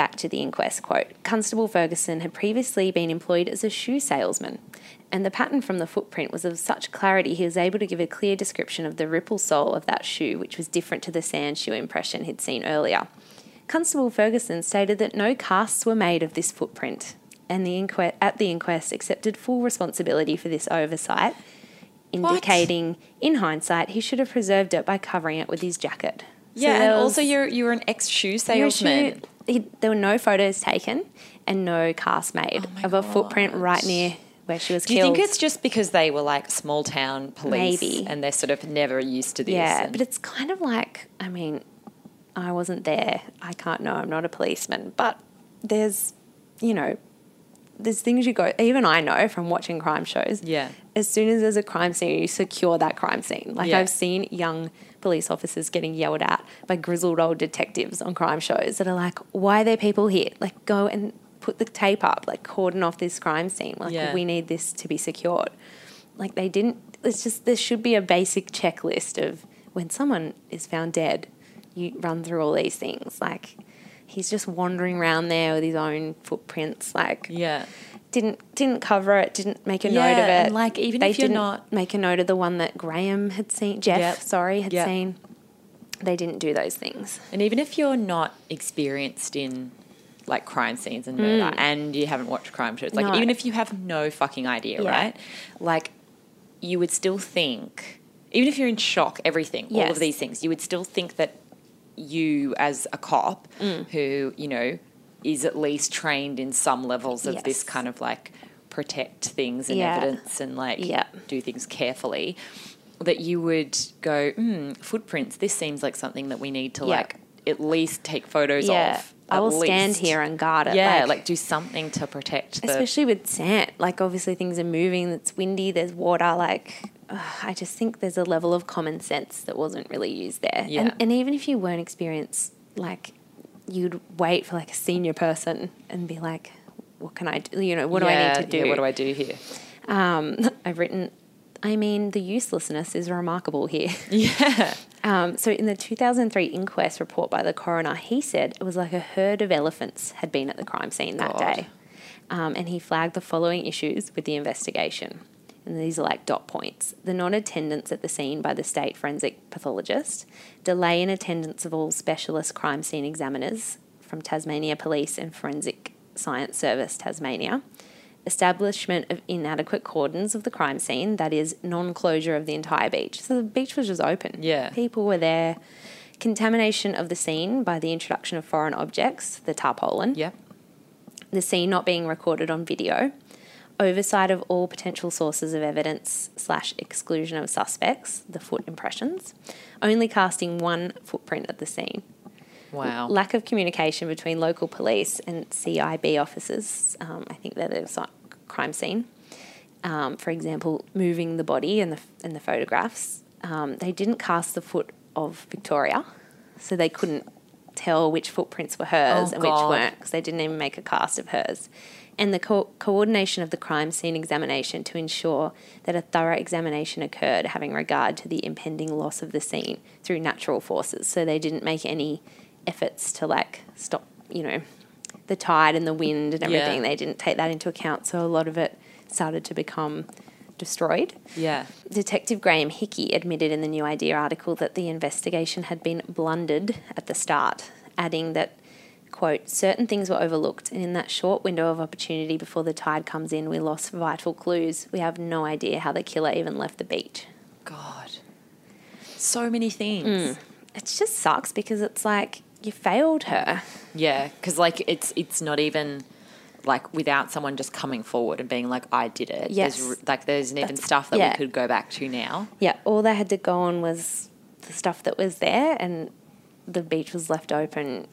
Back to the inquest quote Constable Ferguson had previously been employed as a shoe salesman, and the pattern from the footprint was of such clarity he was able to give a clear description of the ripple sole of that shoe, which was different to the sand shoe impression he'd seen earlier. Constable Ferguson stated that no casts were made of this footprint, and the inquest, at the inquest accepted full responsibility for this oversight, indicating, in hindsight, he should have preserved it by covering it with his jacket. Yeah, there and was- also you're you're an ex shoe salesman. shoe- he, there were no photos taken and no cast made Oh of a footprint right near where she was killed. Do you think it's just because they were like small town police Maybe. and they're sort of never used to this? yeah, but it's kind of like I mean, I wasn't there. I can't know. I'm not a policeman, but there's, you know, there's things you go. Even I know from watching crime shows. Yeah. As soon as there's a crime scene, you secure that crime scene. Like Yeah. I've seen young police officers getting yelled at by grizzled old detectives on crime shows that are like, "Why are there people here? Like, go and put the tape up. Like, cordon off this crime scene. Like, Yeah. we need this to be secured." Like they didn't. It's just there should be a basic checklist of when someone is found dead, you run through all these things. Like he's just wandering around there with his own footprints. Like yeah. Didn't didn't cover it, didn't make a note of it. and, like, even they if you're didn't not- make a note of the one that Graham had seen, Jeff, Yep. sorry, had Yep. seen. They didn't do those things. And even if you're not experienced in like crime scenes and murder and you haven't watched crime shows, like Mm. No. even if you have no fucking idea, Yeah. right? Like you would still think, even if you're in shock, everything, all of these things, you would still think that you as a cop Mm. who, you know, is at least trained in some levels of this kind of like protect things and Yeah. evidence and like Yeah. do things carefully that you would go, hmm, footprints, this seems like something that we need to Yeah. like at least take photos of I at will stand here and guard it. Yeah, like, do something to protect the. especially with sand. Like obviously things are moving. It's windy. There's water. Like ugh, I just think there's a level of common sense that wasn't really used there. Yeah. And, and even if you weren't experienced, like you'd wait for like a senior person and be like, "What can I do? You know, what do I need to do? Yeah, what do I do here? Um, I've written. I mean, the uselessness is remarkable here. Yeah. Um, so, in the 2003 inquest report by the coroner, he said it was like a herd of elephants had been at the crime scene that God. day. Um, and he flagged the following issues with the investigation. And these are like dot points the non attendance at the scene by the state forensic pathologist, delay in attendance of all specialist crime scene examiners from Tasmania Police and Forensic Science Service Tasmania, establishment of inadequate cordons of the crime scene, that is, non closure of the entire beach. So the beach was just open. Yeah. People were there. Contamination of the scene by the introduction of foreign objects, the tarpaulin. Yep. The scene not being recorded on video. Oversight of all potential sources of evidence slash exclusion of suspects, the foot impressions. Only casting one footprint at the scene Wow. lack of communication between local police and CIB officers. Um, I think they're the crime scene. Um, for example, moving the body and the in the photographs, um, they didn't cast the foot of Victoria, so they couldn't tell which footprints were hers Oh, and which weren't because they didn't even make a cast of hers. And the co- coordination of the crime scene examination to ensure that a thorough examination occurred, having regard to the impending loss of the scene through natural forces. So they didn't make any efforts to like stop, you know, the tide and the wind and Yeah. everything. They didn't take that into account. So a lot of it started to become destroyed. yeah. Detective Graham Hickey admitted in the New Idea article that the investigation had been blundered at the start, adding that, quote, certain things were overlooked, and in that short window of opportunity before the tide comes in, we lost vital clues. We have no idea how the killer even left the beach. God. So many things. Mm. It just sucks because it's like you failed her. Yeah, because like it's it's not even like without someone just coming forward and being like, "I did it." Yes. There's, like there's even That's- stuff that yeah. we could go back to now. Yeah, all they had to go on was the stuff that was there, and the beach was left open.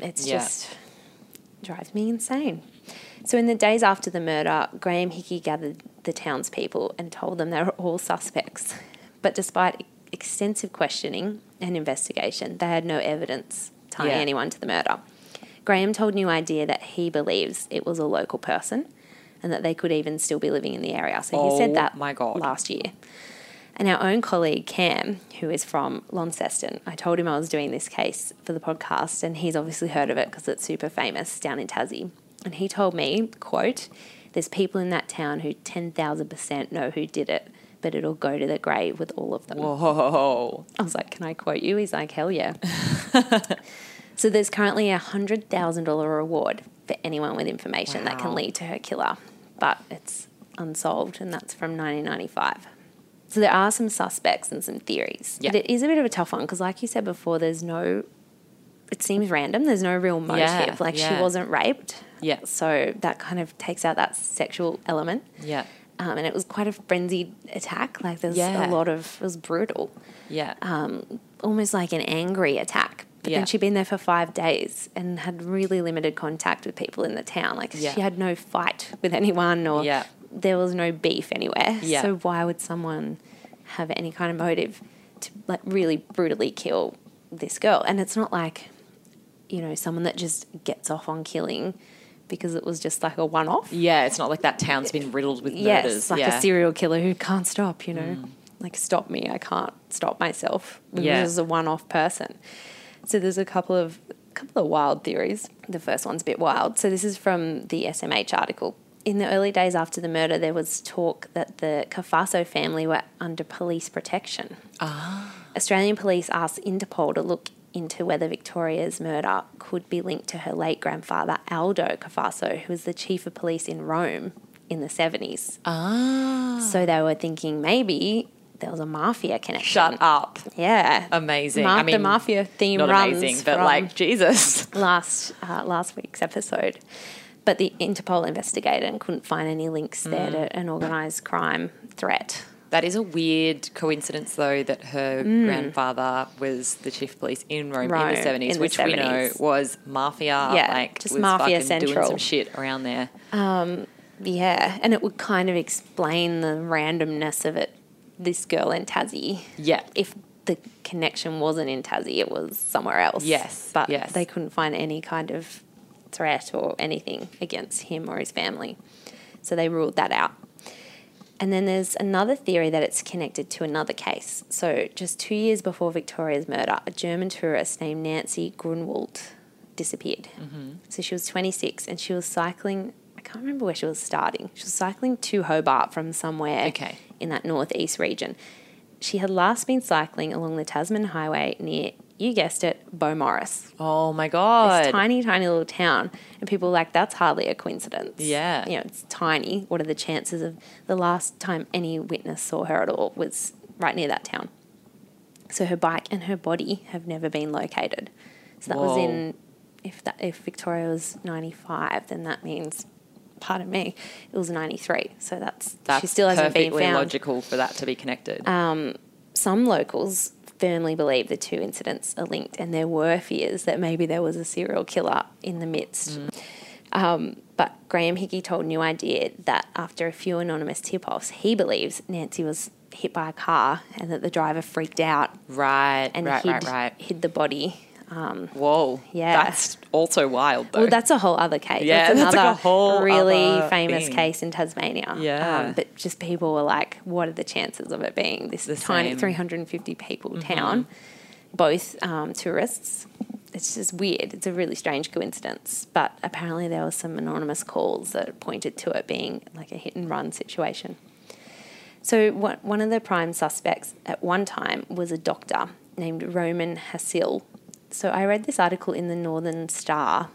It's Yeah. just drives me insane. So, in the days after the murder, Graham Hickey gathered the townspeople and told them they were all suspects. But despite extensive questioning and investigation, they had no evidence tying Yeah. anyone to the murder. Graham told New Idea that he believes it was a local person and that they could even still be living in the area. So he Oh said that my God. last year. And our own colleague Cam, who is from Launceston, I told him I was doing this case for the podcast, and he's obviously heard of it because it's super famous down in Tassie. And he told me, quote, there's people in that town who 10,000% know who did it, but it'll go to the grave with all of them. Whoa. I was like, can I quote you? He's like, hell yeah. so there's currently a $100,000 reward for anyone with information that can lead to her killer, but it's unsolved, and that's from 1995. So there are some suspects and some theories. Yeah. But it is a bit of a tough one because, like you said before, there's no, it seems random. There's no real motive. Yeah, like she wasn't raped. Yeah. So that kind of takes out that sexual element. Yeah. Um, and it was quite a frenzied attack. Like there's Yeah. a lot of, it was brutal Yeah. um, almost like an angry attack. But Yeah. then she'd been there for five days and had really limited contact with people in the town. Like Yeah. she had no fight with anyone or Yeah. There was no beef anywhere. Yeah. So why would someone have any kind of motive to like really brutally kill this girl? And it's not like, you know, someone that just gets off on killing because it was just like a one off. yeah. It's not like that town's been riddled with Yes, murders. like yeah. Mm. a serial killer who can't stop, you know. Like stop me, I can't stop myself. Yeah. This is a one-off person. So there's a couple of couple of wild theories. The first one's a bit wild. So this is from the SMH article. In the early days after the murder, there was talk that the Cafasso family were under police protection. Ah. Australian police asked Interpol to look into whether Victoria's murder could be linked to her late grandfather, Aldo Cafasso, who was the chief of police in Rome in the 70s. Ah. So they were thinking maybe there was a mafia connection. Shut up. Yeah. Amazing. Ma- I mean, the mafia theme Not runs amazing, but like Jesus. last uh, last week's episode. But the Interpol investigated and couldn't find any links there Mm. to an organised crime threat. That is a weird coincidence, though, that her grandfather was the chief of police in Rome, Mm. Rome in the seventies, which we know was mafia. Yeah, like just was mafia fucking doing some shit around there. Yeah, and it would kind of explain the randomness of it. This girl in Tassie. Yeah. If the connection wasn't in Tassie, it was somewhere else. Yes, but yes. they couldn't find any kind of threat or anything against him or his family, so they ruled that out. And then there's another theory that it's connected to another case. So, just two years before Victoria's murder, a German tourist named Nancy Grunwaldt disappeared. Mm-hmm. So, she was 26 and she was cycling. I can't remember where she was starting. She was cycling to Hobart from somewhere Okay. in that northeast region. She had last been cycling along the Tasman Highway near, you guessed it, Beaumaris Oh my god! this tiny, tiny little town, and people were like that's hardly a coincidence. Yeah. you know, it's tiny. What are the chances of the last time any witness saw her at all was right near that town? So her bike and her body have never been located. So that was in if that if Victoria was ninety five, then that means. Pardon me, it was ninety three. So that's, That's she still hasn't been perfectly found logical for that to be connected. Um, some locals firmly believe the two incidents are linked, and there were fears that maybe there was a serial killer in the midst. Um, but Graham Hickey told New Idea that after a few anonymous tip offs, he believes Nancy was hit by a car and that the driver freaked out right, and right, hid, right, right. hid the body. Whoa, Yeah. that's also wild though. Well, that's a whole other case. Yeah, that's that's like another a whole really famous thing. case in Tasmania. Yeah. Um, but just people were like, what are the chances of it being this The tiny same. Mm-hmm. 350 people town, both um, tourists? It's just weird. It's a really strange coincidence. But apparently, there were some anonymous calls that pointed to it being like a hit and run situation. So, what, one of the prime suspects at one time was a doctor named Roman Hasil. So, I read this article in the Northern Star,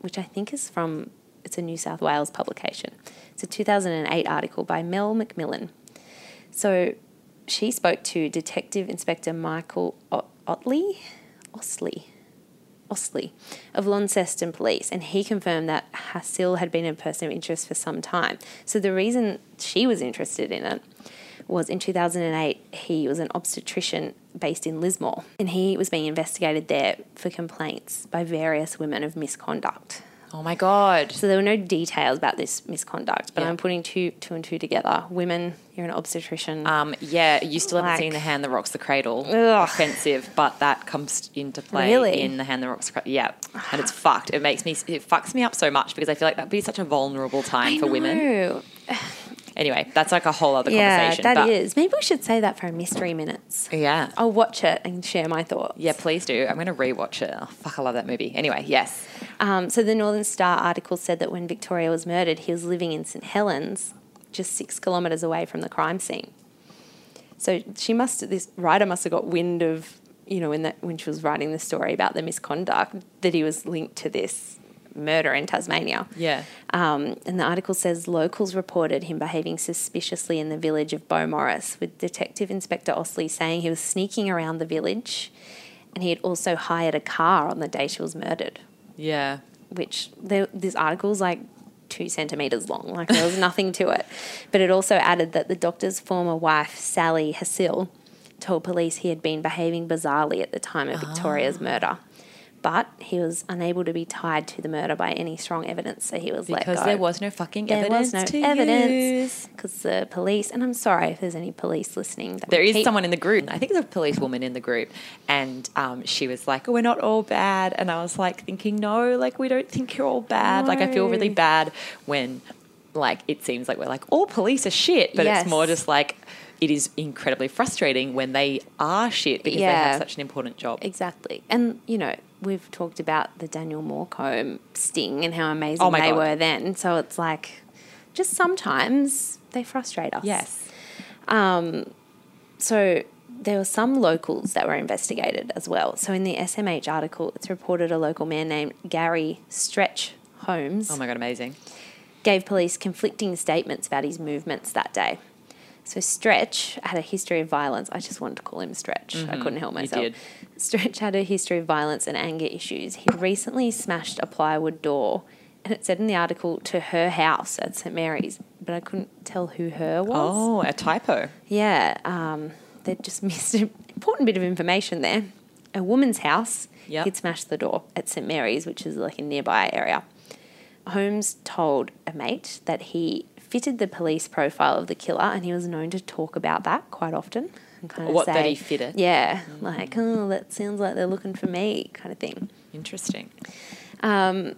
which I think is from, it's a New South Wales publication. It's a 2008 article by Mel McMillan. So, she spoke to Detective Inspector Michael Otley, Osley, Osley of Launceston Police, and he confirmed that Hassil had been a person of interest for some time. So the reason she was interested in it was in 2008, he was an obstetrician based in Lismore, and he was being investigated there for complaints by various women of misconduct. oh my god. So there were no details about this misconduct, but Yeah. I'm putting two, two and two together. Women, you're an obstetrician. Um, yeah, you still haven't seen the hand that rocks the cradle. Ugh. Offensive, but that comes into play Really? in the hand that rocks the cradle. Yeah, and it's fucked. It makes me, it fucks me up so much because I feel like that'd be such a vulnerable time I for women. Anyway, that's like a whole other Yeah, conversation. that is. Maybe we should say that for a mystery minutes. Yeah. I'll watch it and share my thoughts. Yeah, please do. I'm going to rewatch it. Oh, fuck, I love that movie. Anyway, yes. Um, so the Northern Star article said that when Victoria was murdered, he was living in St Helens, just six kilometres away from the crime scene. So she must. This writer must have got wind of, you know, when that when she was writing the story about the misconduct, that he was linked to this murder in Tasmania. Yeah. Um, and the article says locals reported him behaving suspiciously in the village of Beaumaris, with Detective Inspector Osley saying he was sneaking around the village and he had also hired a car on the day she was murdered, Yeah. which there, this article's like two centimetres long. Like there was nothing to it. But it also added that the doctor's former wife, Sally Hassil, told police he had been behaving bizarrely at the time of Victoria's murder. But he was unable to be tied to the murder by any strong evidence, so he was let go. Because there was no fucking There evidence was no to evidence use. because the police, and I'm sorry if there's any police listening. There keep- someone in the group. I think there's a police woman in the group, and um, she was like, "Oh, we're not all bad." And I was like, thinking, "No, like we don't think you're all bad." Like I feel really bad when, like, it seems like we're like all police are shit, but Yes. it's more just like it is incredibly frustrating when they are shit because they have such an important job. Exactly. And, you know, we've talked about the Daniel Morcombe sting and how amazing Oh they God. were then. So it's like, just sometimes they frustrate us. Yes. So there were some locals that were investigated as well. So in the SMH article, it's reported a local man named Gary Stretch Holmes Oh my god, amazing. gave police conflicting statements about his movements that day. So Stretch had a history of violence. I just wanted to call him Stretch. I couldn't help Mm-hmm. myself. Stretch had a history of violence and anger issues. He'd recently smashed a plywood door and it said in the article to her house at St Mary's, but I couldn't tell who her was. Oh, a typo. Yeah, um, they just missed an important bit of information there. A woman's house, Yep. he'd smashed the door at St Mary's, which is like a nearby area. Holmes told a mate that he fitted the police profile of the killer, and he was known to talk about that quite often. And kind of What, say, that he fit it? Yeah, like, oh, that sounds like they're looking for me, kind of thing. Interesting. Um,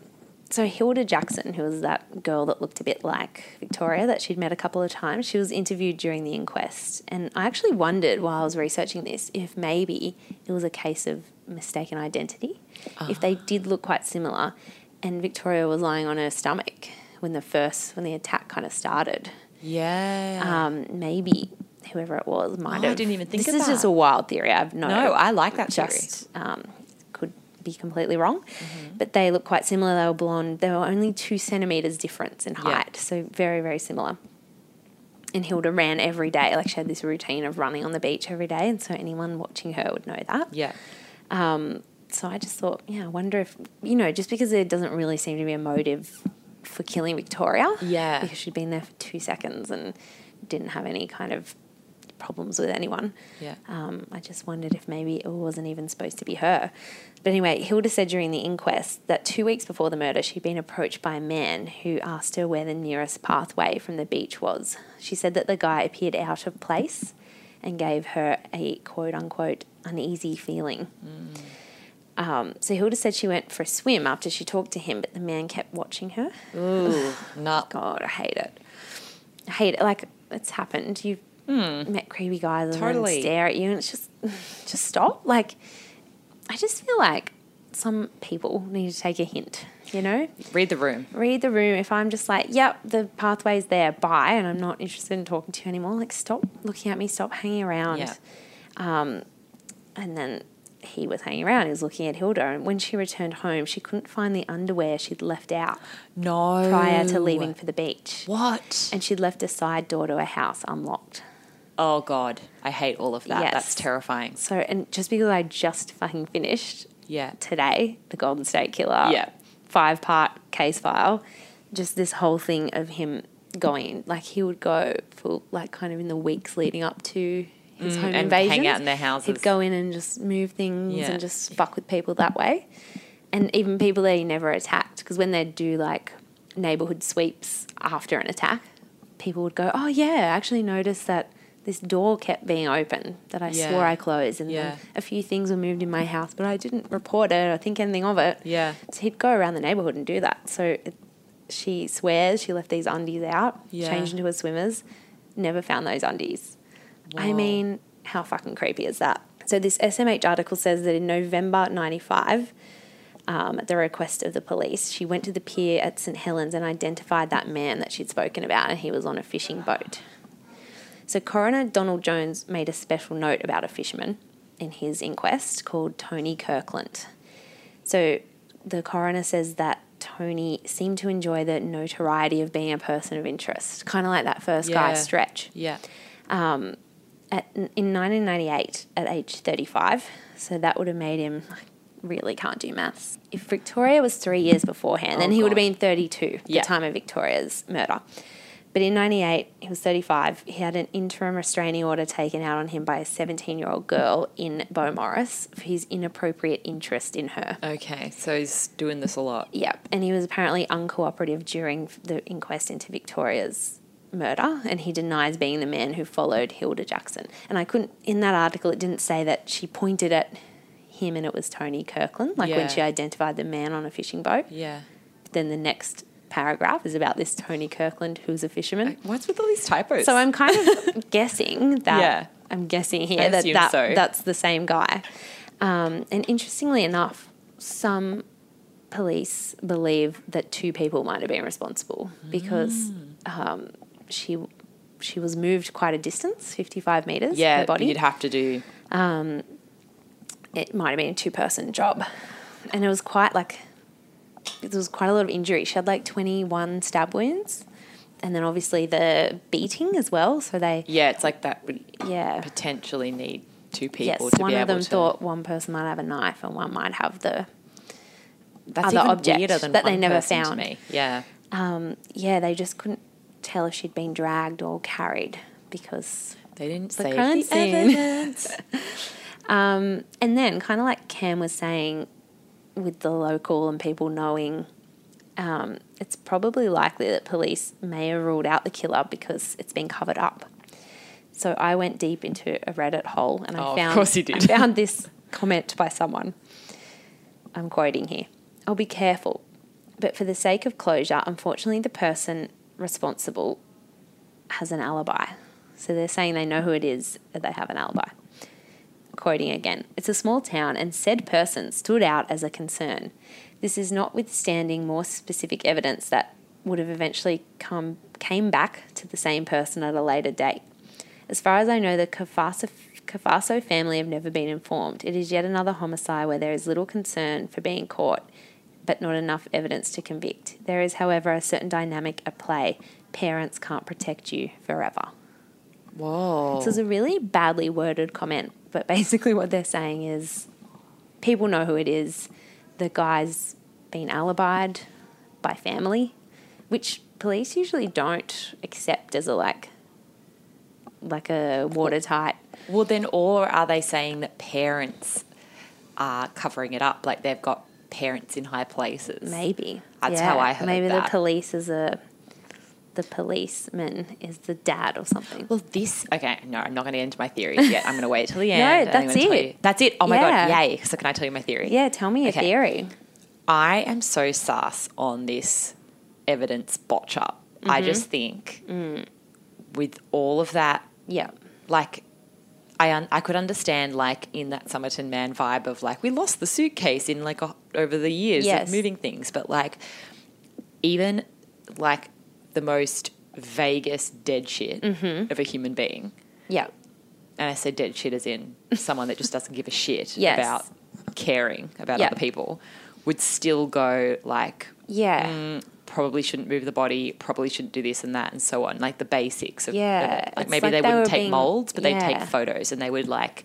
so Hilda Jackson, who was that girl that looked a bit like Victoria that she'd met a couple of times, she was interviewed during the inquest. And I actually wondered while I was researching this if maybe it was a case of mistaken identity. If they did look quite similar and Victoria was lying on her stomach when the first when the attack kind of started. Yeah. Um, maybe whoever it was might Oh, I didn't even think this of is just a wild theory. I've no. no, I like that theory. just um, could be completely wrong. Mm-hmm. But they look quite similar. They were blonde. They were only two centimeters difference in Yeah. height, so very very similar. And Hilda ran every day. Like she had this routine of running on the beach every day, and so anyone watching her would know that. Yeah. Um, so I just thought, yeah, I wonder if you know, just because there doesn't really seem to be a motive for killing Victoria, Yeah. because she'd been there for two seconds and didn't have any kind of problems with anyone. Yeah. Um, I just wondered if maybe it wasn't even supposed to be her. But anyway, Hilda said during the inquest that two weeks before the murder, she'd been approached by a man who asked her where the nearest pathway from the beach was. She said that the guy appeared out of place and gave her a quote unquote uneasy feeling. Um, so Hilda said she went for a swim after she talked to him, but the man kept watching her. Ooh, no. God, I hate it. I hate it. Like it's happened. You've met creepy guys and. Totally. stare at you, and it's just, just stop. Like, I just feel like some people need to take a hint. You know, Read the room. read the room. If I'm just like, yep, the pathway's there, bye, and I'm not interested in talking to you anymore, like stop looking at me, stop hanging around. Yeah. Um, and then he was hanging around. He was looking at Hilda, and when she returned home, she couldn't find the underwear she'd left out No. prior to leaving for the beach. What? And she'd left a side door to her house unlocked. Oh God, I hate all of that. Yes. That's terrifying. So, and just because I just fucking finished Yeah. today, the Golden State Killer, Yeah. five part case file, just this whole thing of him going, like he would go for like kind of in the weeks leading up to his Mm, home and invasion. hang out in their houses. He'd go in and just move things Yeah. and just fuck with people that way. And even people that he never attacked, because when they'd do like neighborhood sweeps after an attack, people would go, "Oh yeah, I actually noticed that this door kept being open that I Yeah. swore I closed, and Yeah. a few things were moved in my house, but I didn't report it or think anything of it." Yeah. So he'd go around the neighborhood and do that. So it, she swears she left these undies out, Yeah. changed into her swimmers, never found those undies. I mean, how fucking creepy is that? So this SMH article says that in November 95, um, at the request of the police, she went to the pier at St. Helens and identified that man that she'd spoken about, and he was on a fishing boat. So coroner Donald Jones made a special note about a fisherman in his inquest called Tony Kirkland. So the coroner says that Tony seemed to enjoy the notoriety of being a person of interest, kind of like that first guy stretch Yeah. Um, at, in 1998 at age 35. So that would have made him really can't do maths. If Victoria was three years beforehand, then Oh, he would have been 32 at Yeah. the time of Victoria's murder. But in 98, he was 35. He had an interim restraining order taken out on him by a 17 year old girl in Beaumaris for his inappropriate interest in her. Okay. So he's doing this a lot. Yep. And he was apparently uncooperative during the inquest into Victoria's murder, and he denies being the man who followed Hilda Jackson. And I couldn't, in that article, it didn't say that she pointed at him and it was Tony Kirkland, like Yeah. when she identified the man on a fishing boat. Yeah. Then the next paragraph is about this Tony Kirkland who's a fisherman. What's with all these typos? So I'm kind of guessing that Yeah. I'm guessing here I that, that so. that's the same guy. Um, and interestingly enough, some police believe that two people might have been responsible because Hmm. um, she she was moved quite a distance, 55 meters. yeah, her body. you'd have to do. it might have been a two person job, and it was quite like there was quite a lot of injury. She had like 21 stab wounds. And then obviously the beating as well. So they, Yeah, it's like that would yeah. potentially need two people Yes, one of them thought one person might have a knife and one might have the That's other object that they never found. me. Yeah. Um, yeah, they just couldn't tell if she'd been dragged or carried because. They didn't The say the evidence. Um, and then, kind of like Cam was saying, with the local and people knowing, um, it's probably likely that police may have ruled out the killer because it's been covered up. So I went deep into a Reddit hole and Oh, I of found course you did. I found this comment by someone. I'm quoting here. I'll be careful, but for the sake of closure, unfortunately, the person responsible has an alibi. So they're saying they know who it is, but they have an alibi. Quoting again, it's a small town, and said person stood out as a concern. This is notwithstanding more specific evidence that would have eventually come came back to the same person at a later date. As far as I know, the Cafasso family have never been informed. It is yet another homicide where there is little concern for being caught, but not enough evidence to convict. There is, however, a certain dynamic at play. Parents can't protect you forever. Whoa. This is a really badly worded comment, but basically what they're saying is people know who it is. The guy's been alibied by family, which police usually don't accept as a like like a watertight. Well, then, or are they saying that parents are covering it up? Like they've got parents in high places? Maybe That's how I heard Maybe that. the police is a the policeman is the dad or something. Well, this okay. No, I'm not going to get into my theories yet. I'm going to wait till the end. No, that's it. That's it. Oh my Yeah. god! Yay! So can I tell you my theory? Yeah, tell me a Okay. theory. I am so sus on this evidence botch up. I Mm-hmm. just think Mm. with all of that, Yeah. like, I un- I could understand like in that Somerton man vibe of like we lost the suitcase in like a, over the years Yes. of moving things, but like even like the most vaguest dead shit Mm-hmm. of a human being, Yeah. and I said dead shit as in someone that just doesn't give a shit Yes. about caring about Yeah. other people, would still go like, Yeah. mm, probably shouldn't move the body, probably shouldn't do this and that, and so on. Like the basics of, of Yeah, it. Like maybe like they they wouldn't take being- molds, but they'd take photos and they would like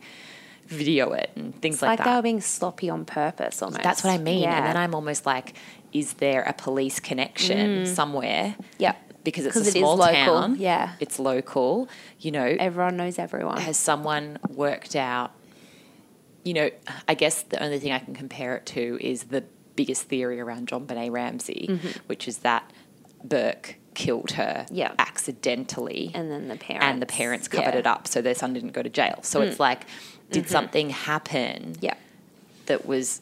video it and things It's like, like, that. Like they were being sloppy on purpose almost. That's what I mean. Yeah. And then I'm almost like, is there a police connection somewhere? yeah. Because it's a it small local, town. yeah. It's local. You know, Everyone knows everyone. has someone worked out you know i guess the only thing i can compare it to is the biggest theory around JonBenét ramsey which is that burke killed her Mm-hmm. Yeah. accidentally and then the parents. and the parents covered yeah. Mm. it up so their son didn't go to jail so it's like did something happen Yeah. that was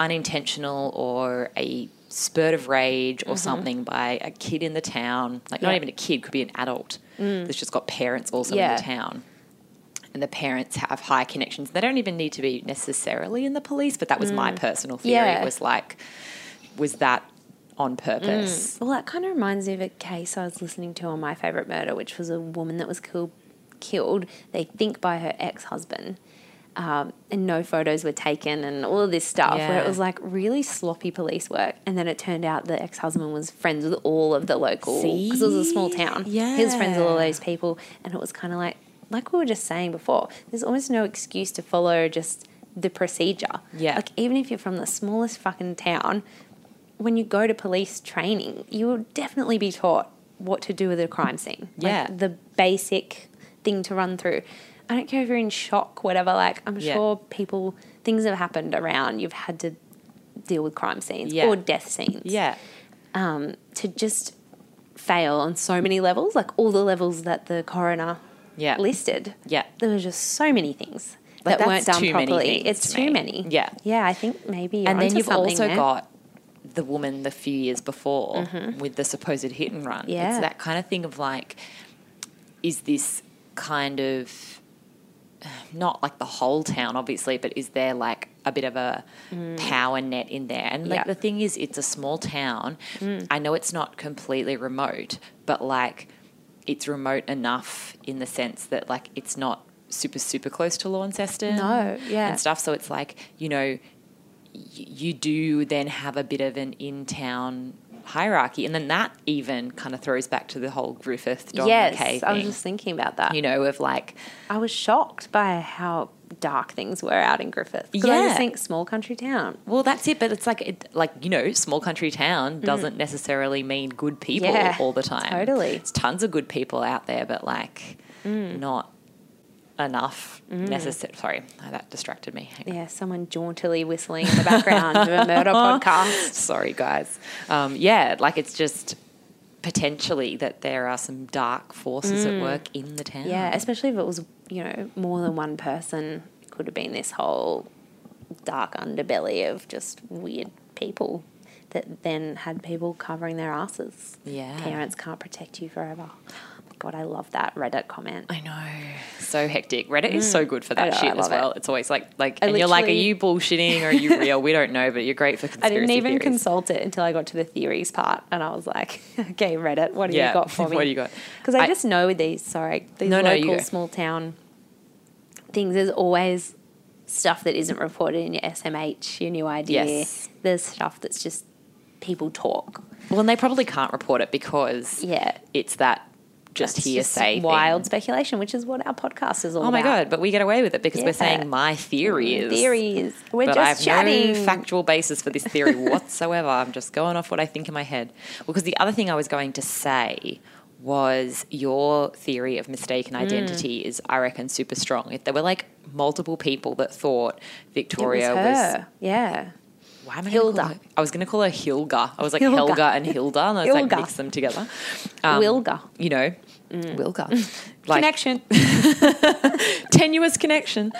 unintentional or a spurt of rage or something by a kid in the town, like not Mm-hmm. Yeah. Mm. even a kid, could be an adult that's just got parents also in the town. And the parents have high connections. They don't even need to be necessarily in the police, but that was my personal theory. Mm. Yeah. Was like, was that on purpose? Well, that kind of reminds me of a case I was listening to on My Favorite Murder, which was a woman that was killed, killed they think, by her ex husband. Um, and no photos were taken, and all of this stuff, where it was like really sloppy police work. And then it turned out the ex husband was friends with all of the local, because it was a small town. He was friends with all those people, and it was kind of like, like we were just saying before, there's almost no excuse to follow just the procedure. Yeah. Like, even if you're from the smallest fucking town, when you go to police training, you will definitely be taught what to do with a crime scene. Like, Yeah. the basic thing to run through. I don't care if you're in shock, whatever. Like, I'm Yeah. sure people, things have happened around. You've had to deal with crime scenes Yeah. or death scenes. Yeah. Um, to just fail on so many levels, like all the levels that the coroner Yeah. listed. Yeah. There were just so many things Like, that weren't done properly. it's to too me. many. Yeah. Yeah, I think maybe and then you've also there. got the woman the few years before with the supposed hit and run. Mm-hmm. Yeah. It's that kind of thing of like, is this kind of not like the whole town, obviously, but is there like a bit of a power net in there? And like Mm. Yeah. Mm. the thing is, it's a small town. I know it's not completely remote, but like it's remote enough in the sense that like it's not super super close to Launceston. No, yeah. and stuff. So it's like you know y- you do then have a bit of an in town hierarchy, and then that even kind of throws back to the whole Griffith Don yes, Mackay I was just thinking about that. you know, of like, I was shocked by how dark things were out in Griffith. 'Cause I Yeah. just think small country town. well, that's it, but it's like, it, like you know, small country town doesn't necessarily mean good people Mm. Yeah, all the time. totally. Mm. it's tons of good people out there, but like, not enough necessary. Sorry, that distracted me. Hang on. Yeah, someone jauntily whistling in the background of a murder podcast. Sorry, guys. Um, yeah, like it's just potentially that there are some dark forces at work in the town. Mm. Yeah, especially if it was, you know, more than one person. Could have been this whole dark underbelly of just weird people that then had people covering their asses. Yeah. Parents can't protect you forever. God, I love that Reddit comment. I know. So hectic. Reddit is so good for Mm. That know, shit as well. it. It's always like like I and you're like, are you bullshitting or are you real? we don't know, but you're great for I didn't even theories. consult it until I got to the theories part, and I was like, "Okay, Reddit, what do Yeah, you got for me? what do you got? Because I, I- just know with these, sorry, these No, no, local go. small town things. There's always stuff that isn't reported in your SMH, your new idea. Yes. There's stuff that's just people talk. well, and they probably can't report it because Yeah, it's that just That's hearsay thing. wild speculation, which is what our podcast is all about. Oh my about. god! But we get away with it because we're saying my theory is Theories. We're but just I have chatting. no factual basis for this theory whatsoever. I'm just going off what I think in my head. Well, because the other thing I was going to say was your theory of mistaken Mm. identity is, I reckon, super strong. If there were like multiple people that thought was Victoria was, her. yeah. why am I Hilda. her- I was going to call her Hilga. I was like Hilga. Helga and Hilda, and I was like Hilga. mix them together. Um, Wilga. you know, Wilga. Like, Connection. tenuous connection.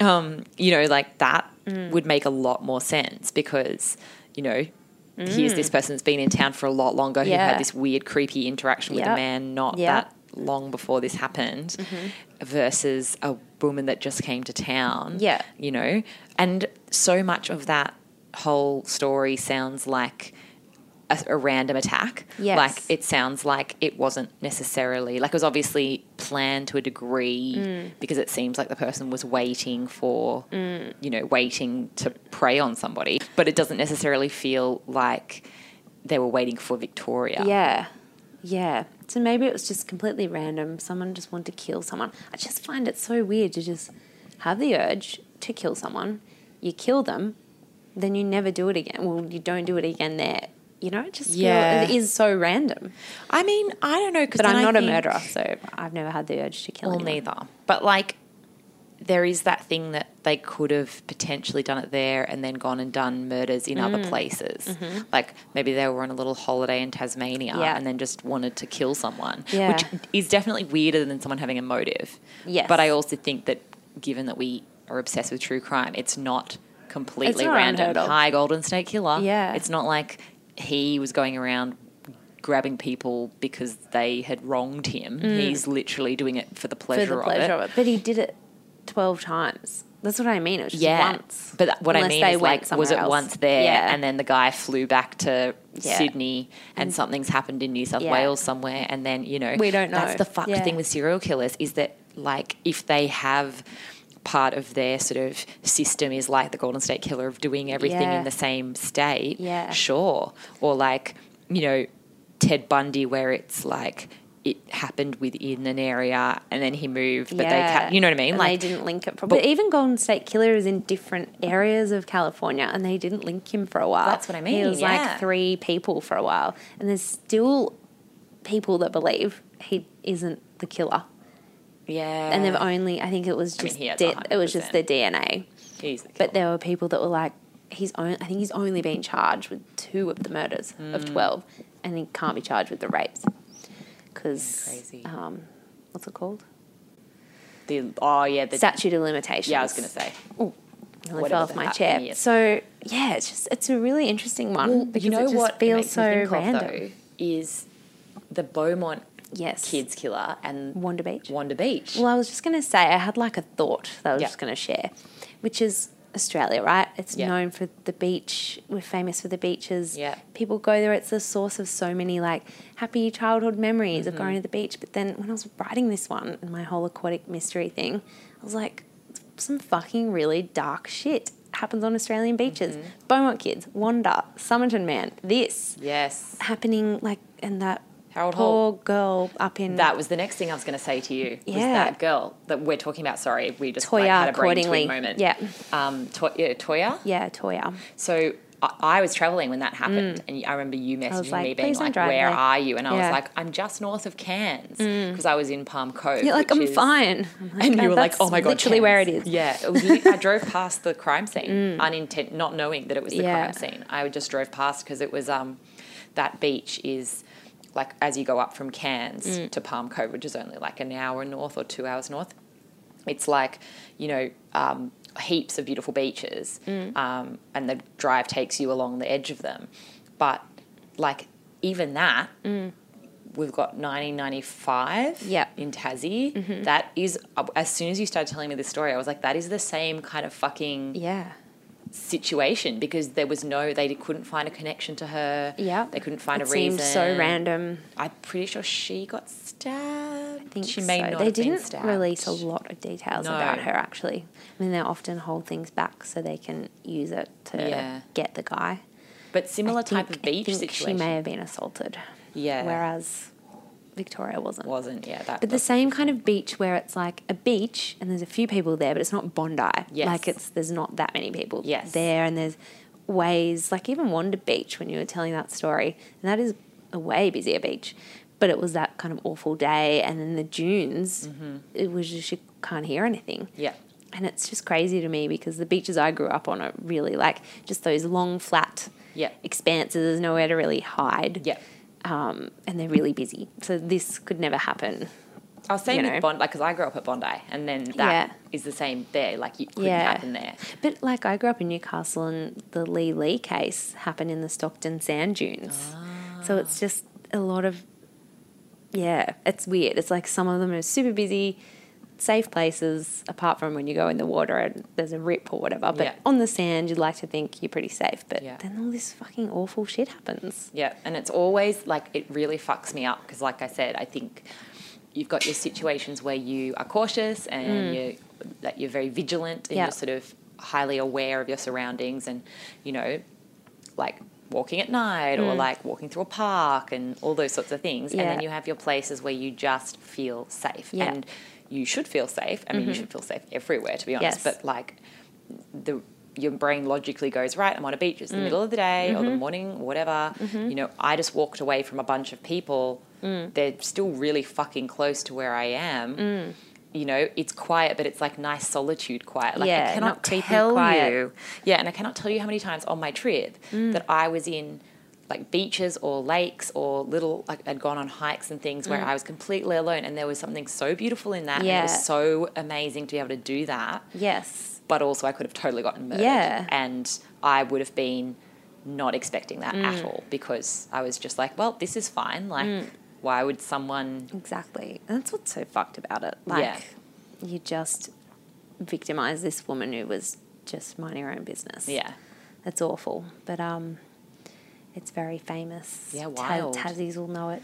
Um, you know, like that Mm. would make a lot more sense because, you know, here's this person that's been in town for a lot longer who Mm. Had this weird, creepy interaction with a man not Yep. that long before this happened Mm-hmm. versus a woman that just came to town. Yeah. You know, and so much of that whole story sounds like a, a random attack. Yes. Like it sounds like it wasn't necessarily like it was obviously planned to a degree Mm. because it seems like the person was waiting for you know waiting to prey on somebody, but it doesn't necessarily feel like they were waiting for Victoria. Yeah. Yeah. So maybe it was just completely random. Someone just wanted to kill someone. I just find it so weird to just have the urge to kill someone. You kill them, then you never do it again. Well, you don't do it again there. You know, it just Yeah. it is so random. I mean, I don't know because I'm not a murderer, so I've never had the urge to kill Well, anyone. neither. But like, there is that thing that they could have potentially done it there and then gone and done murders in Mm. other places. Like maybe they were on a little holiday in Tasmania Mm-hmm. Yeah. and then just wanted to kill someone, Yeah. which is definitely weirder than someone having a motive. Yes. But I also think that given that we are obsessed with true crime, it's not completely not random. of. Golden State Killer. Yeah. It's not like he was going around grabbing people because they had wronged him. He's literally doing it for the Mm. for pleasure, the pleasure of it. of it. But he did it 12 times. That's what I mean. It was just Yeah, once. but what I mean is like, was it else. once there, Yeah. and then the guy flew back to Yeah. Sydney, and something's happened in New South Yeah. Wales somewhere, and then you know We don't know. That's the fucked Yeah. thing with serial killers is that like if they have part of their sort of system is like the Golden State Killer of doing everything Yeah. in the same state, Yeah. sure, or like you know Ted Bundy where it's like. It happened within an area, and then he moved. But they, ca- you know what I mean? And like they didn't link it. For, but, even Golden State Killer is in different areas of California, and they didn't link him for a while. That's what I mean. He was yeah. like three people for a while, and there's still people that believe he isn't the killer, yeah, and they've only. I think it was I mean, just de- it was just the DNA, He's the but there were people that were like. He's only, I think he's only been charged with two of the murders of Hmm. 12, and he can't be charged with the rapes. Because, um, what's it called? The oh yeah, the Statute of limitations. yeah. I was gonna say. Nearly Whatever fell off my chair. is. So yeah, it's just it's a really interesting one because you know it just what feels so think of, random. though, is the Beaumont yes, kids killer and Wanda Beach. Wanda Beach. Well, I was just going to say I had like a thought that I was Yeah. just going to share, which is Australia, right? It's Yeah. known for the beach. We're famous for the beaches. Yeah. People go there. It's the source of so many like happy childhood memories Mm-hmm. of going to the beach. But then when I was writing this one and my whole aquatic mystery thing, I was like, some fucking really dark shit happens on Australian beaches. Mm-hmm. Beaumont Kids, Wanda, Somerton Man, this Yes. happening like and that Harold poor girl up in That was the next thing I was going to say to you. Was Yeah. that girl that we're talking about? Sorry, we just like, had a brain twin moment. Yeah. Um, to- yeah, Toyah. yeah Toyah. So I, I was traveling when that happened, and I remember you messaging like, me being like, "Where there." are you?" And I Yeah. was like, "I'm just north of Cairns," because I was in Palm Cove. You're like I'm is- fine. I'm like, And you "Oh, were like, "Oh my god!" literally where it is." Yeah, it was. I drove past the crime scene, unintent, not knowing that it was the Yeah. crime scene. I just drove past because it was um, that beach is like as you go up from Cairns Mm. to Palm Cove, which is only like an hour north or two hours north. It's like you know. Um, heaps of beautiful beaches Mm. um, and the drive takes you along the edge of them but like even that Mm. we've got 1995 Yep. in Tassie. That is, as soon as you started telling me this story, I was like, that is the same kind of fucking Yeah. Situation because there was no, they couldn't find a connection to her. Yeah. They couldn't find it a reason. seemed so random. I'm pretty sure she got stabbed. I think she may so. not They didn't release a lot of details No. about her. Actually, I mean, they often hold things back so they can use it to Yeah. get the guy. But similar I type think- of beach I think situation. She may have been assaulted, yeah. whereas Victoria wasn't. wasn't, yeah. That, But the same kind of beach where it's like a beach and there's a few people there, but it's not Bondi. Yes. Like it's there's not that many people Yes. there, and there's ways like even Wanda Beach when you were telling that story, and that is a way busier beach. But it was that kind of awful day, and then the dunes. Mm-hmm. It was just you can't hear anything. yeah. And it's just crazy to me because the beaches I grew up on are really like just those long, flat Yeah. expanses. There's nowhere to really hide. Yeah. Um, and they're really busy. So this could never happen. I was saying you with know. Bondi, because I grew up at Bondi, and then that is Yeah. the same there. Like, it couldn't Yeah. happen there. But like I grew up in Newcastle and the Leigh Leigh case happened in the Stockton sand dunes. So it's just a lot of yeah, it's weird. It's like some of them are super busy, safe places, apart from when you go in the water and there's a rip or whatever. But Yeah. on the sand you'd like to think you're pretty safe. But Yeah. then all this fucking awful shit happens. Yeah, and it's always like it really fucks me up because, like I said, I think you've got your situations where you are cautious and you're, that you're very vigilant and Mm. Yeah. you're sort of highly aware of your surroundings and you know, like walking at night or like walking through a park and all those sorts of things. And then Mm. You have your places where you just feel safe Yeah. and you should feel safe. I mean, you mm-hmm. should feel safe everywhere, to be honest. Yes. But like the your brain logically goes right. I'm on a beach. It's the mm. middle of the day or the mm-hmm. morning, whatever. Mm-hmm. You know, I just walked away from a bunch of people. Mm. They're still really fucking close to where I am. Mm. You know, it's quiet, but it's like nice solitude quiet. Like Yeah, I cannot tell quiet. you. Yeah, and I cannot tell you how many times on my trip that I was in like beaches or lakes or little like I'd gone on hikes and things where I was completely alone and there was something so beautiful in that and it was so amazing to be able to do that Yes. but also I could have totally gotten murdered. Yeah. And I would have been not expecting that Mm. at all because I was just like, well, this is fine. Like, Mm. why would someone. Exactly. And that's what's so fucked about it. Like Yeah. you just victimize this woman who was just minding her own business. Yeah. That's awful, but um, it's very famous. Yeah, wild. Tassies will know it,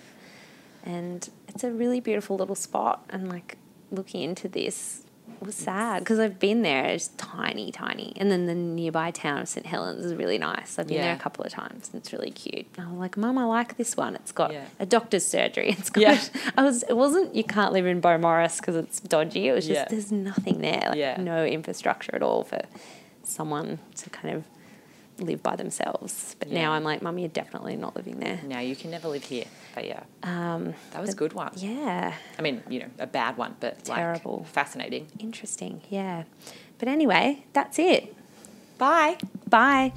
and it's a really beautiful little spot. And like looking into this was sad because I've been there. It's tiny, tiny, and then the nearby town of St Helens is really nice. I've been there a couple of times, and it's really cute. And I'm like, Mum, I like this one. It's got Yeah. a doctor's surgery. It's got. Yeah. I was. It wasn't. You can't live in Beaumaris because it's dodgy. It was just Yeah. there's nothing there. Like Yeah. no infrastructure at all for someone to kind of live by themselves. But Yeah. now I'm like, Mum, you're definitely not living there. No, you can never live here. But yeah, Um, that was a good one. yeah, I mean, you know, a bad one, but like, Terrible. fascinating. interesting. Yeah. But anyway, that's it. Bye. Bye.